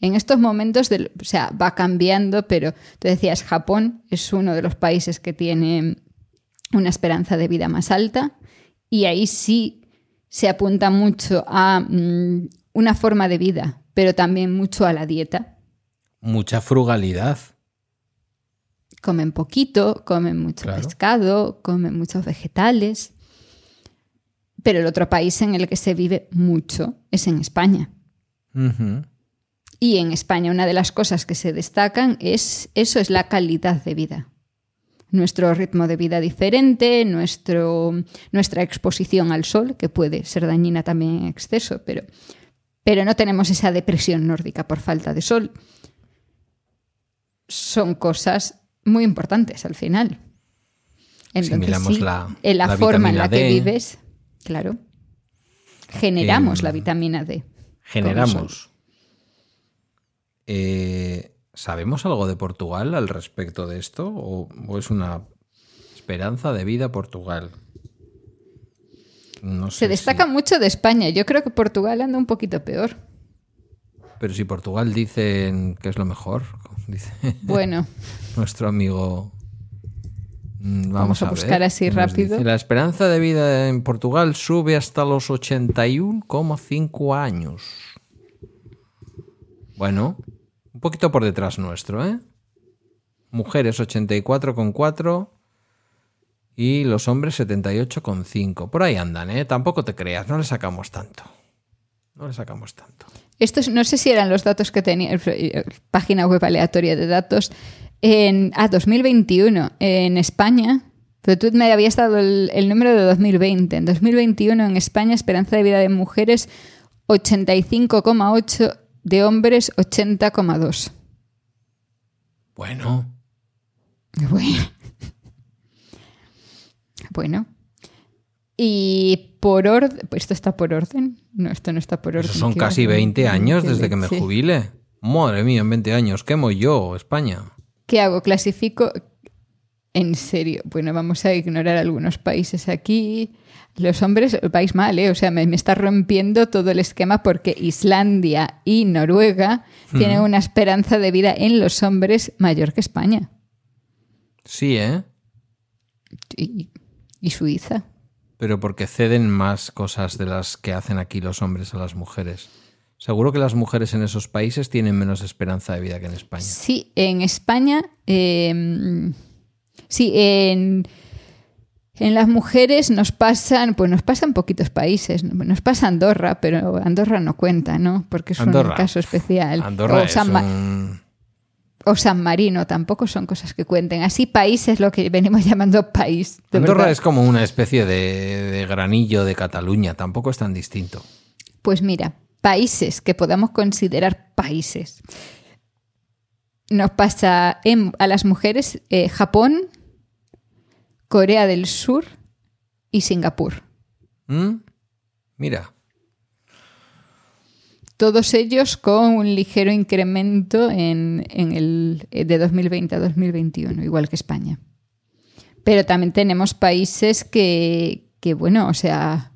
En estos momentos, o sea, va cambiando, pero tú decías, Japón es uno de los países que tiene una esperanza de vida más alta y ahí sí se apunta mucho a mm, una forma de vida, pero también mucho a la dieta. Mucha frugalidad. Comen poquito, comen mucho Claro. pescado, comen muchos vegetales. Pero el otro país en el que se vive mucho es en España. Y en España una de las cosas que se destacan es eso es la calidad de vida. Nuestro ritmo de vida diferente, nuestro, nuestra exposición al sol, que puede ser dañina también en exceso, pero, pero no tenemos esa depresión nórdica por falta de sol. Son cosas muy importantes al final. Entonces, miramos sí, la- en la, la forma en la que vives, claro, generamos la vitamina D. Generamos. Eh, ¿Sabemos algo de Portugal al respecto de esto? ¿O, o es una esperanza de vida Portugal? No sé Se destaca si- mucho de España. Yo creo que Portugal anda un poquito peor. pero si Portugal dicen que es lo mejor, dice Bueno, nuestro amigo. Mm, Vamos a buscar así ¿qué nos rápido. dice? La esperanza de vida en Portugal sube hasta los 81,5 años. Bueno, un poquito por detrás nuestro, ¿eh? Mujeres 84,4 y los hombres 78,5. Por ahí andan, ¿eh? Tampoco te creas, no le sacamos tanto. No le sacamos tanto. estos no sé si eran los datos que tenía, página web aleatoria de datos, en ah, 2021 en España, pero tú me habías dado el, el número de 2020. En 2021 en España, esperanza de vida de mujeres 85,8, de hombres 80,2. Bueno, Bueno. Bueno. Y por orden, pues esto está por orden. No, esto no está por orden. son casi orden, 20 qué años desde que me jubile. Madre mía, en 20 años, quemo yo, España. ¿Qué hago? Clasifico. En serio. Bueno, vamos a ignorar algunos países aquí. Los hombres vais mal, ¿eh? O sea, me, me está rompiendo todo el esquema porque Islandia y Noruega tienen una esperanza de vida en los hombres mayor que España. Sí, ¿eh? Y, y Suiza. Pero porque ceden más cosas de las que hacen aquí los hombres a las mujeres. Seguro que las mujeres en esos países tienen menos esperanza de vida que en España. Sí, en España. eh, sí, en, en las mujeres nos pasan, pues nos pasan poquitos países. Nos pasa Andorra, pero Andorra no cuenta, ¿no? Porque es Andorra. un caso especial. Andorra o, es San un... o San Marino tampoco son cosas que cuenten. Así países, lo que venimos llamando país. Andorra verdad. es como una especie de, de granillo de Cataluña, tampoco es tan distinto. Pues mira, países que podamos considerar países. Nos pasa en- a las mujeres eh, Japón, Corea del Sur y Singapur. ¿Mm? Mira, Todos ellos con un ligero incremento en, en el, eh, de 2020 a 2021, igual que España. Pero también tenemos países que, que, bueno, o sea,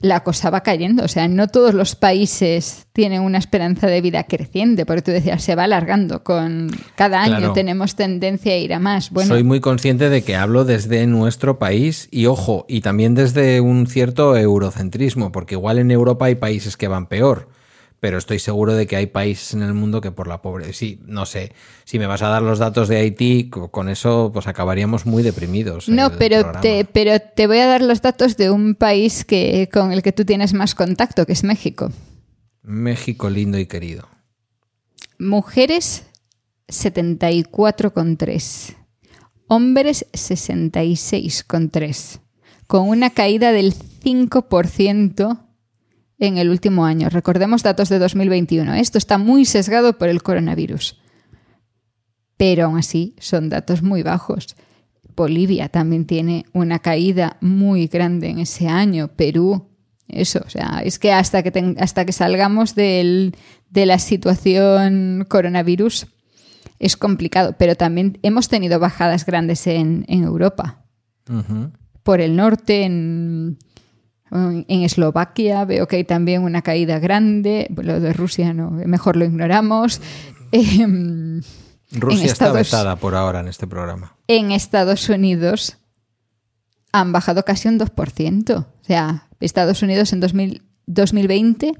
la cosa va cayendo. O sea, no todos los países tienen una esperanza de vida creciente, porque tú decías, se va alargando. Con cada año Claro. tenemos tendencia a ir a más. Bueno, soy muy consciente de que hablo desde nuestro país y ojo, y también desde un cierto eurocentrismo, porque igual en Europa hay países que van peor, pero estoy seguro de que hay países en el mundo que por la pobreza, sí, no sé, si me vas a dar los datos de Haití, co- con eso pues acabaríamos muy deprimidos. No, pero te, pero te voy a dar los datos de un país que, con el que tú tienes más contacto, que es México. México lindo y querido. Mujeres 74,3. Hombres 66,3. Con una caída del 5% en el último año. Recordemos datos de 2021. Esto está muy sesgado por el coronavirus. Pero aún así son datos muy bajos. Bolivia también tiene una caída muy grande en ese año. Perú, eso, o sea, es que hasta que, hasta que salgamos del- de la situación coronavirus es complicado, pero también hemos tenido bajadas grandes en, en Europa. Por el norte, en, En Eslovaquia veo que hay también una caída grande. Lo de Rusia no, mejor lo ignoramos. Em, Rusia está vetada por ahora en este programa. en Estados Unidos han bajado casi un 2%. O sea, Estados Unidos en 2000 2020,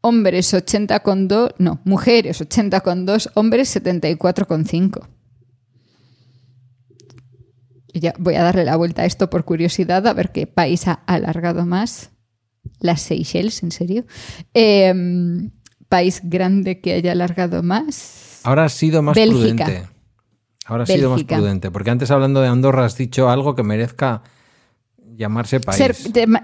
hombres 80,2, no, mujeres 80,2, hombres 74,5. Ya voy a darle la vuelta a esto por curiosidad, a ver qué país ha alargado más. Las Seychelles, en serio. Em, país grande que haya alargado más. Ahora has sido más Bélgica. prudente. Ahora has sido más Bélgica. prudente. Porque antes hablando de Andorra has dicho algo que merezca llamarse país. Ser,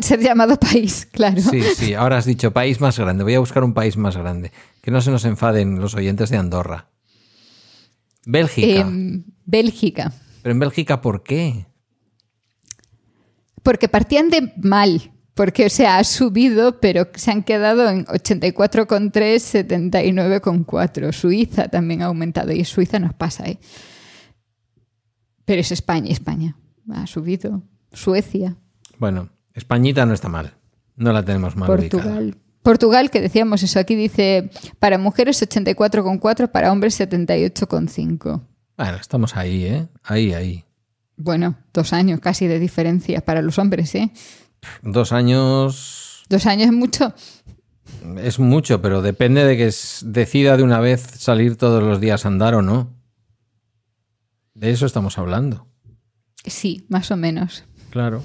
ser llamado país, claro. Sí, sí, ahora has dicho país más grande. Voy a buscar un país más grande. Que no se nos enfaden los oyentes de Andorra. Bélgica. Em, Bélgica. Pero en Bélgica, ¿por qué? Porque partían de mal. Porque, o sea, ha subido, pero se han quedado en 84,3, 79,4. Suiza también ha aumentado y Suiza nos pasa, ¿eh? Pero es España, España. Ha subido. Suecia, Bueno, Españita no está mal. No la tenemos mal ubicada. Portugal. Portugal, que decíamos eso, aquí dice para mujeres 84,4, para hombres 78,5. Bueno, estamos ahí, ¿eh? Ahí, ahí. Bueno, dos años casi de diferencia para los hombres, ¿eh? Dos años Dos años es mucho. es mucho, pero depende de que decida de una vez salir todos los días a andar o no. De eso estamos hablando. Sí, más o menos. Claro.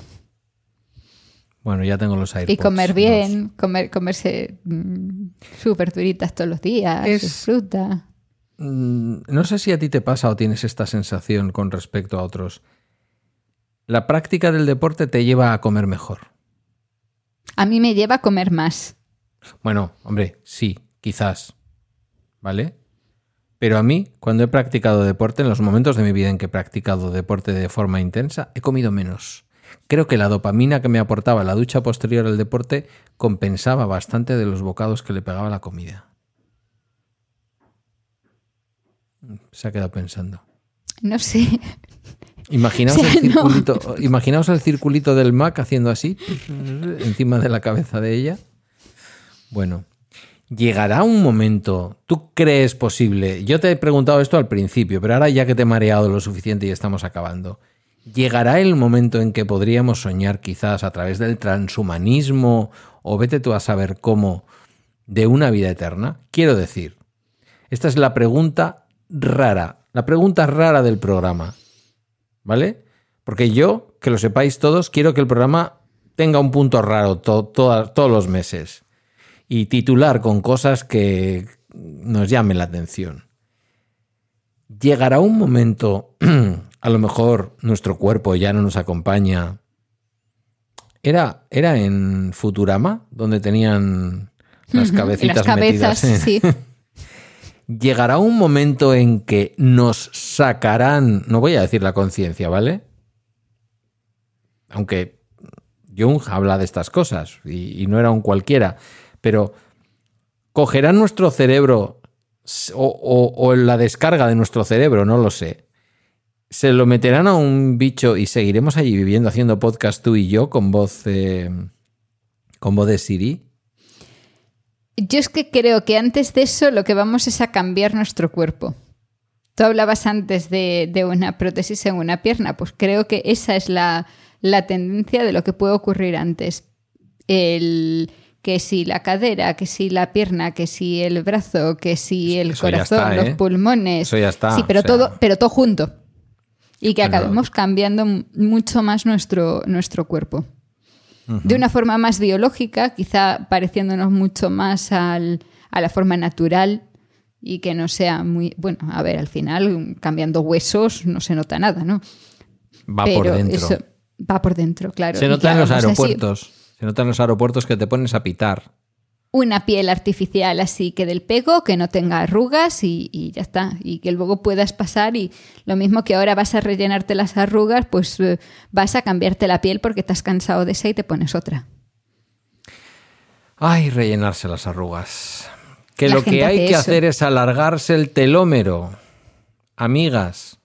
Bueno, ya tengo los AirPods. Y comer bien, comer, comerse mm, súper duritas todos los días, Es- fruta. Mm, No sé si a ti te pasa o tienes esta sensación con respecto a otros. La práctica del deporte te lleva a comer mejor. A mí me lleva a comer más. Bueno, hombre, sí, quizás. ¿Vale? Pero a mí, cuando he practicado deporte, en los momentos de mi vida en que he practicado deporte de forma intensa, he comido menos. Creo que la dopamina que me aportaba la ducha posterior al deporte compensaba bastante de los bocados que le pegaba la comida. Se ha quedado pensando. No sé. Imaginaos, O sea, el no. imaginaos el circulito del Mac haciendo así, encima de la cabeza de ella. Bueno, llegará un momento, ¿tú crees posible? Yo te he preguntado esto al principio, pero ahora ya que te he mareado lo suficiente y estamos acabando. ¿Llegará el momento en que podríamos soñar quizás a través del transhumanismo o vete tú a saber cómo de una vida eterna? Quiero decir, esta es la pregunta rara, la pregunta rara del programa. ¿Vale? Porque yo, que lo sepáis todos, quiero que el programa tenga un punto raro to- todos los meses y titular con cosas que nos llamen la atención. Llegará un momento, a lo mejor nuestro cuerpo ya no nos acompaña. Era, era en Futurama, donde tenían las cabecitas Las cabezas, metidas en- sí. llegará un momento en que nos sacarán, no voy a decir la conciencia, ¿vale? Aunque Jung habla de estas cosas y, no era un cualquiera, pero cogerán nuestro cerebro o, o- la descarga de nuestro cerebro, no lo sé. Se lo meterán a un bicho y seguiremos allí viviendo haciendo podcast tú y yo con voz, con voz de Siri. Yo es que creo que antes de eso lo que vamos es a cambiar nuestro cuerpo. Tú hablabas antes de, de una prótesis en una pierna, pues creo que esa es la, la tendencia de lo que puede ocurrir antes. El, que si la cadera, que si la pierna, que si el brazo, que si el Eso corazón, está, los ¿eh? pulmones. Eso ya está, Sí, pero, o sea. todo, pero todo junto. Y que acabemos cambiando mucho más nuestro, nuestro cuerpo de una forma más biológica, quizá pareciéndonos mucho más al- a la forma natural y que no sea muy, bueno, a ver, al final cambiando huesos no se nota nada, ¿no? Va por dentro. eso va por dentro, claro. Se nota en los así aeropuertos. Se nota en los aeropuertos que te pones a pitar. Una piel artificial así que del pego, que no tenga arrugas y, y ya está. Y que luego puedas pasar y lo mismo que ahora vas a rellenarte las arrugas, pues eh, vas a cambiarte la piel porque estás cansado de esa y te pones otra. Ay, rellenarse las arrugas. Que La lo que hay que eso. hacer es alargarse el telómero. Amigas.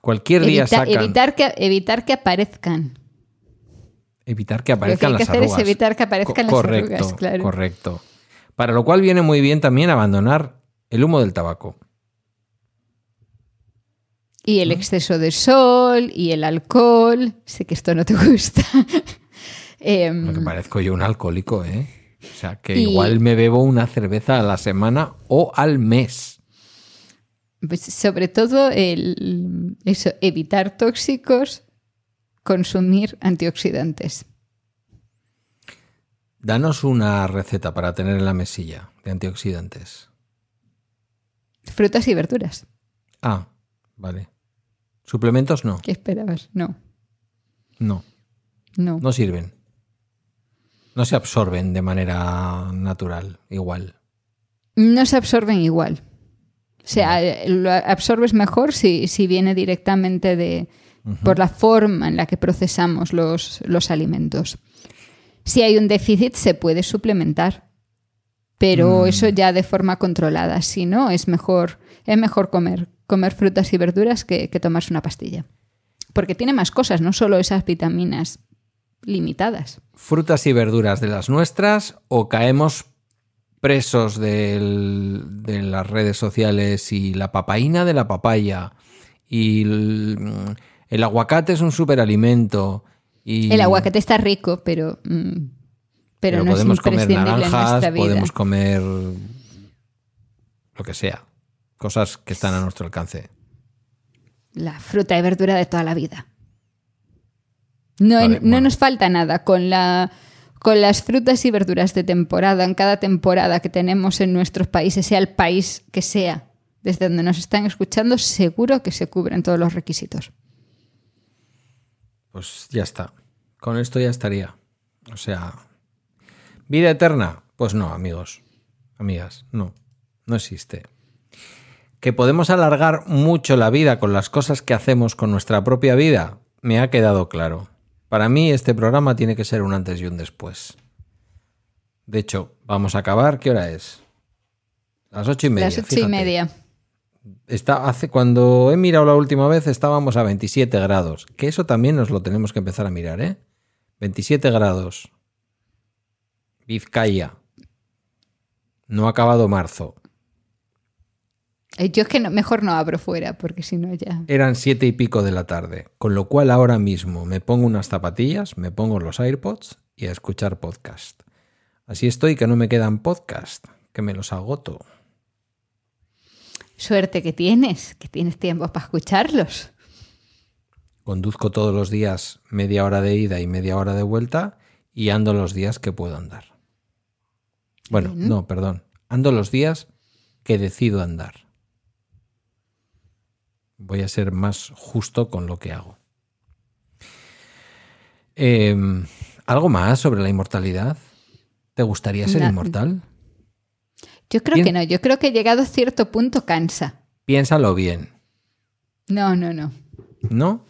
Cualquier día Evita- sacan. evitar, que, evitar que aparezcan. Evitar que Lo que aparezcan hay que las hacer arrugas. es evitar que aparezcan Co- las correcto, arrugas, claro. Correcto. Para lo cual viene muy bien también abandonar el humo del tabaco. Y el exceso de sol y el alcohol. Sé que esto no te gusta. Lo que parezco yo un alcohólico, ¿eh? O sea, que Y- igual me bebo una cerveza a la semana o al mes. pues, sobre todo el, eso, evitar tóxicos, consumir antioxidantes. Danos una receta para tener en la mesilla de antioxidantes. Frutas y verduras. Ah, vale. Suplementos no, ¿Qué esperabas? No, no, no. no sirven. No se absorben de manera natural, igual. No se absorben igual. O sea, lo absorbes mejor si, si viene directamente de por la forma en la que procesamos los, los alimentos. Si hay un déficit, se puede suplementar. Pero eso ya de forma controlada. Si no, es mejor, es mejor comer, comer frutas y verduras que, que tomarse una pastilla. Porque tiene más cosas, no solo esas vitaminas limitadas. Frutas y verduras de las nuestras o caemos presos del- de las redes sociales y la papaína de la papaya y el, el aguacate es un superalimento y El aguacate está rico, pero, mm, pero, no es podemos comer imprescindible en naranjas, nuestra vida. podemos comer lo que sea, cosas que están a nuestro alcance. La fruta y verdura de toda la vida. No, Vale, no bueno. nos falta nada con la con las frutas y verduras de temporada, en cada temporada que tenemos en nuestros países, sea el país que sea, desde donde nos están escuchando, seguro que se cubren todos los requisitos. Pues ya está. Con esto ya estaría. O sea, vida eterna. Pues no, amigos. Amigas, no. No existe. Que podemos alargar mucho la vida con las cosas que hacemos con nuestra propia vida, me ha quedado claro. Para mí este programa tiene que ser un antes y un después. De hecho, vamos a acabar. ¿Qué hora es? Las ocho y media. Las ocho y fíjate. media. Está, hace, cuando he mirado la última vez estábamos a 27 grados. Que eso también nos lo tenemos que empezar a mirar, ¿eh? 27 grados. Vizcaya. No ha acabado marzo. Eh, Yo es que no- mejor no abro fuera, porque si no ya... Eran siete y pico de la tarde. Con lo cual ahora mismo me pongo unas zapatillas, me pongo los AirPods y a escuchar podcast. Así estoy que no me quedan podcast, que me los agoto. Suerte que tienes, que tienes tiempo para escucharlos. Conduzco todos los días media hora de ida y media hora de vuelta y ando los días que puedo andar. Bueno, Bien. no, perdón. Ando los días que decido andar. Voy a ser más justo con lo que hago. Eh, ¿Algo más sobre la inmortalidad? ¿Te gustaría ser inmortal? Yo creo Bien. que no, yo creo que llegado a cierto punto cansa. Piénsalo bien, No, no, no. ¿no?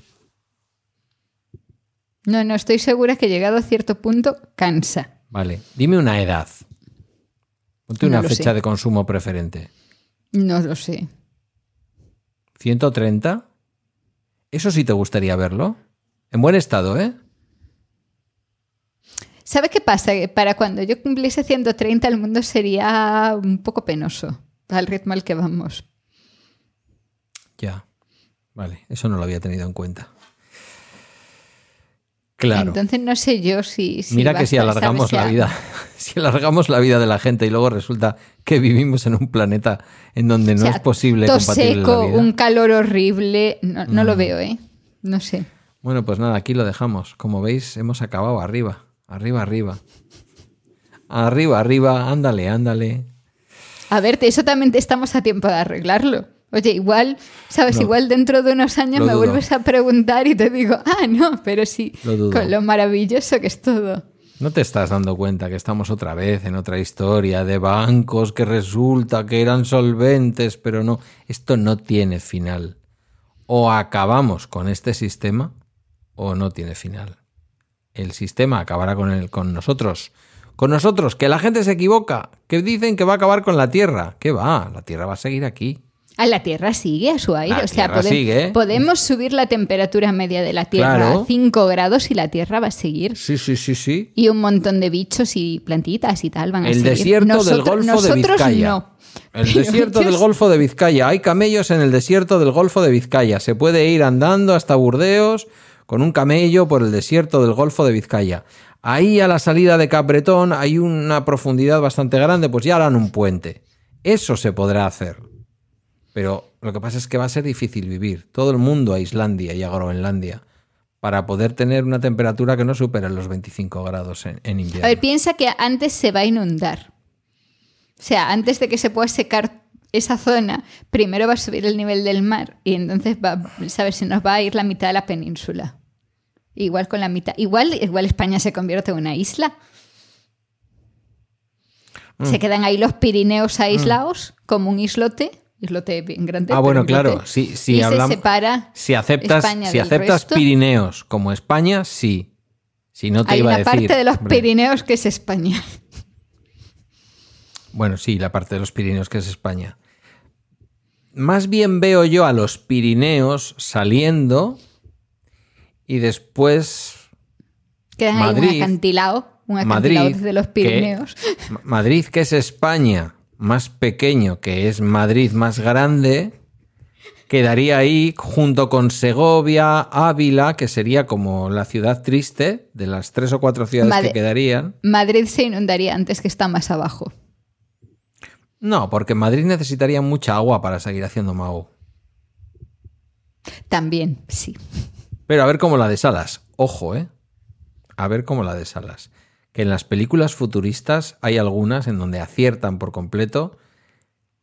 No, no, estoy segura que llegado a cierto punto cansa. Vale, dime una edad. Ponte No una fecha sé. de consumo preferente. No lo sé. ¿130? Eso sí te gustaría verlo. En buen estado, ¿eh? ¿Sabes qué pasa? Que Para cuando yo cumpliese 130 el mundo sería un poco penoso al ritmo al que vamos. Ya. Vale, eso no lo había tenido en cuenta. Claro. Entonces no sé yo si... si Mira que si alargamos la vida, si alargamos la vida de la gente y luego resulta que vivimos en un planeta en donde no o sea, es posible todo la seco, vida. Un calor horrible. No, no lo veo, ¿eh? No sé. Bueno, pues nada, aquí lo dejamos. Como veis, hemos acabado arriba, arriba, arriba. Arriba, arriba, ándale, ándale. A ver, eso también estamos a tiempo de arreglarlo. Oye, igual, ¿sabes? No. Igual dentro de unos años me dudo. vuelves a preguntar y te digo, ah, no, pero sí, Lo con lo maravilloso que es todo. ¿No te estás dando cuenta que estamos otra vez en otra historia de bancos que resulta que eran solventes, pero no? Esto no tiene final. O acabamos con este sistema o no tiene final. El sistema acabará con, el, con nosotros. Con nosotros, que la gente se equivoca, que dicen que va a acabar con la Tierra. ¿Qué va? La Tierra va a seguir aquí. A la Tierra sigue a su aire. La o sea, Tierra podem- sigue. podemos subir la temperatura media de la Tierra Claro. a 5 grados y la Tierra va a seguir. Sí, sí, sí, sí. Y un montón de bichos y plantitas y tal van a El seguir. desierto del Golfo de Vizcaya. no. El Pero desierto del Golfo de Vizcaya. Hay camellos en el desierto del Golfo de Vizcaya. Se puede ir andando hasta Burdeos con un camello por el desierto del Golfo de Vizcaya. Ahí a la salida de Capbretón hay una profundidad bastante grande, pues ya harán un puente. Eso se podrá hacer. Pero lo que pasa es que va a ser difícil vivir. Todo el mundo a Islandia y a Groenlandia para poder tener una temperatura que no supere los 25 grados en, en invierno. A ver, piensa que antes se va a inundar. O sea, antes de que se pueda secar esa zona, primero va a subir el nivel del mar y entonces va, ¿sabes? Se nos va a ir la mitad de la península. Igual con la mitad. Igual, igual España se convierte en una isla. Mm. Se quedan ahí los Pirineos aislados, como un islote. Islote bien grande. Ah, bueno, claro. Si, si y hablamos, se separa si aceptas, España si del aceptas resto. Pirineos como España, sí. Si no te Hay iba una a decir. parte de los hombre, Pirineos que es España. Bueno, sí, la parte de los Pirineos que es España. Más bien veo yo a los Pirineos saliendo y después Quedan ahí Madrid. un acantilado. Un acantilado Madrid. desde los Pirineos. Ma- Madrid, que es España más pequeño, que es Madrid más grande, quedaría ahí junto con Segovia, Ávila, que sería como la ciudad triste de las tres o cuatro ciudades Madre- que quedarían. Madrid se inundaría antes que está más abajo. No, porque Madrid necesitaría mucha agua para seguir haciendo Mao. También, sí. Pero a ver cómo la de Salas. Ojo, ¿eh? A ver cómo la de Salas. Que en las películas futuristas hay algunas en donde aciertan por completo.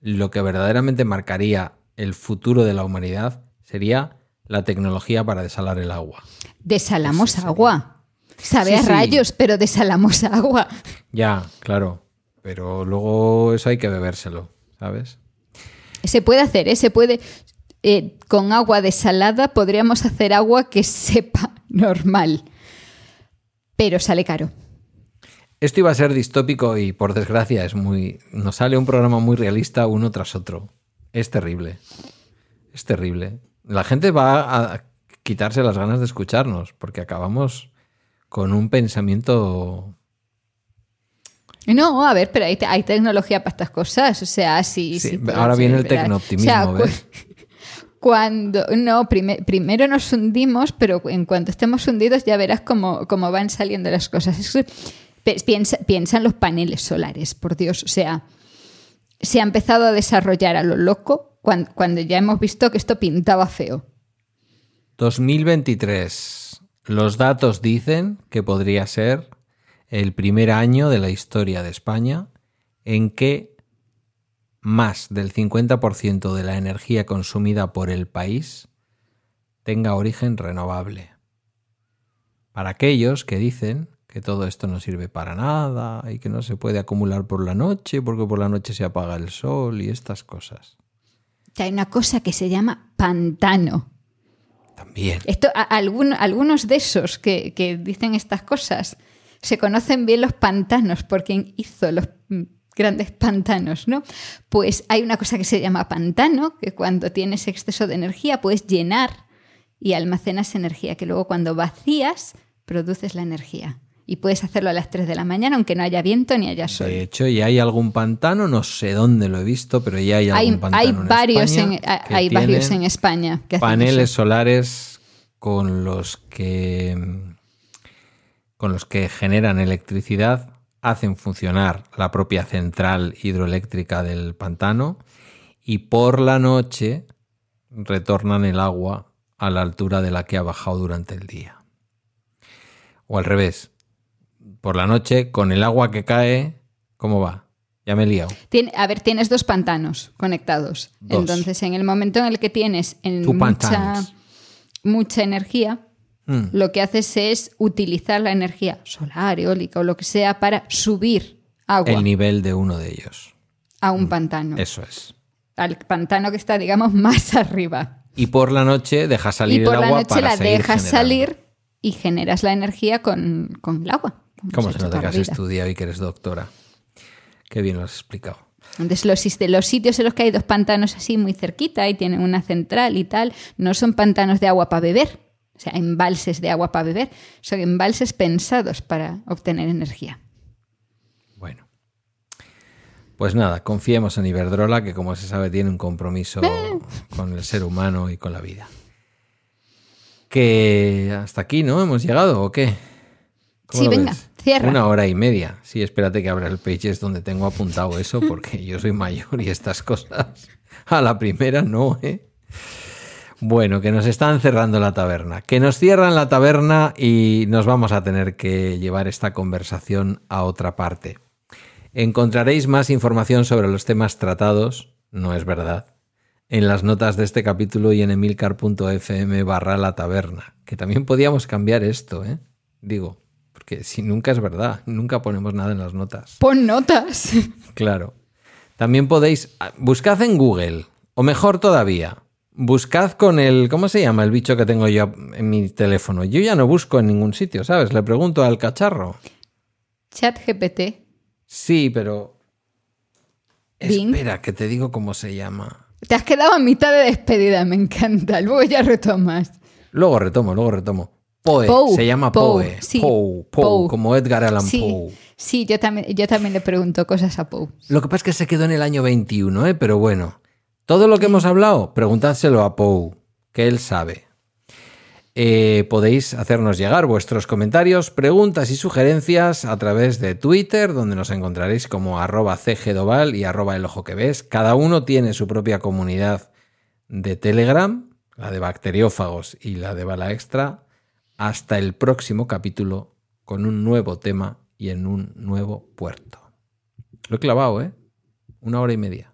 Lo que verdaderamente marcaría el futuro de la humanidad sería la tecnología para desalar el agua. Desalamos agua. Sabe Sí, a sí. rayos, pero desalamos agua. Ya, claro. Pero luego eso hay que bebérselo, ¿sabes? Se puede hacer, ¿eh? Se puede. eh, con agua desalada podríamos hacer agua que sepa normal. Pero sale caro. Esto iba a ser distópico y por desgracia es muy. Nos sale un programa muy realista uno tras otro. Es terrible. Es terrible. La gente va a quitarse las ganas de escucharnos porque acabamos con un pensamiento. No, a ver, pero hay, te- hay tecnología para estas cosas. O sea, sí. Sí, ahora viene el tecnooptimismo, O sea, cu- ¿ves? Cuando, no, prime- primero nos hundimos, pero en cuanto estemos hundidos ya verás cómo, cómo van saliendo las cosas. Es que piensa, piensa en los paneles solares, por Dios. O sea, se ha empezado a desarrollar a lo loco cuando, cuando ya hemos visto que esto pintaba feo. 2023. Los datos dicen que podría ser el primer año de la historia de España en que más del 50% de la energía consumida por el país tenga origen renovable. Para aquellos que dicen que todo esto no sirve para nada y que no se puede acumular por la noche porque por la noche se apaga el sol y estas cosas. Hay una cosa que se llama pantano. También. Esto, a- algún- algunos de esos que, que dicen estas cosas se conocen bien los pantanos por quien hizo los mm, grandes pantanos, ¿no? Pues hay una cosa que se llama pantano, que cuando tienes exceso de energía puedes llenar y almacenas energía, que luego cuando vacías produces la energía. Y puedes hacerlo a las 3 de la mañana, aunque no haya viento ni haya sol. De hecho, ya hay algún pantano, no sé dónde lo he visto, pero ya hay algún Hay, pantano. hay en varios, España en, hay- que hay varios en España que paneles solares con los que con los que generan electricidad, hacen funcionar la propia central hidroeléctrica del pantano y por la noche retornan el agua a la altura de la que ha bajado durante el día. O al revés, por la noche con el agua que cae, ¿cómo va? Ya me he liado. A ver, tienes dos pantanos conectados. Dos. Entonces, en el momento en el que tienes en mucha, mucha energía, Mm. lo que haces es utilizar la energía solar, eólica o lo que sea para subir agua El nivel de uno de ellos. a un pantano. Eso es. Al pantano que está, digamos, más arriba. Y por la noche dejas salir y por el la noche para la dejas generando. salir y generas la energía con, con el agua. ¿Cómo se nota que has estudiado y que eres doctora? Qué bien lo has explicado. Entonces, los, los sitios en los que hay dos pantanos así muy cerquita y tienen una central y tal, no son pantanos de agua para beber, o sea, embalses de agua para beber, son embalses pensados para obtener energía. Bueno. Pues nada, confiemos en Iberdrola, que como se sabe tiene un compromiso con el ser humano y con la vida. Que hasta aquí, ¿no? ¿Hemos llegado o qué? ¿Cómo Sí, venga, ves? cierra. Una hora y media. Sí, espérate que abra el Pages donde tengo apuntado eso, porque yo soy mayor y estas cosas a la primera no, ¿eh? Bueno, que nos están cerrando la taberna. Que nos cierran la taberna y nos vamos a tener que llevar esta conversación a otra parte. Encontraréis más información sobre los temas tratados, no es verdad, en las notas de este capítulo y en emilcar.fm barra la taberna. Que también podíamos cambiar esto, ¿eh? Digo, porque si nunca es verdad, nunca ponemos nada en las notas. Pon notas. Claro. También podéis, buscad en Google, o mejor todavía, buscad con el, ¿cómo se llama el bicho que tengo yo en mi teléfono? Yo ya no busco en ningún sitio, ¿sabes? Le pregunto al cacharro. Chat GPT. Sí, pero... Bing. Espera, que te digo cómo se llama. Te has quedado a mitad de despedida, me encanta. Luego ya retomas. Luego retomo, luego retomo. Poe, se llama Poe, Poe. sí, Poe. como Edgar Allan Sí, Poe. sí yo, también, yo también le pregunto cosas a Poe. Lo que pasa es que se quedó en el año 21, ¿eh? Pero bueno, todo lo que hemos hablado, preguntádselo a Poe, que él sabe. Eh, podéis hacernos llegar vuestros comentarios, preguntas y sugerencias a través de Twitter, donde nos encontraréis como arroba cgdoval y arroba el ojo que ves. Cada uno tiene su propia comunidad de Telegram, la de bacteriófagos y la de bala extra. Hasta el próximo capítulo con un nuevo tema y en un nuevo puerto. Lo he clavado, ¿eh? Una hora y media.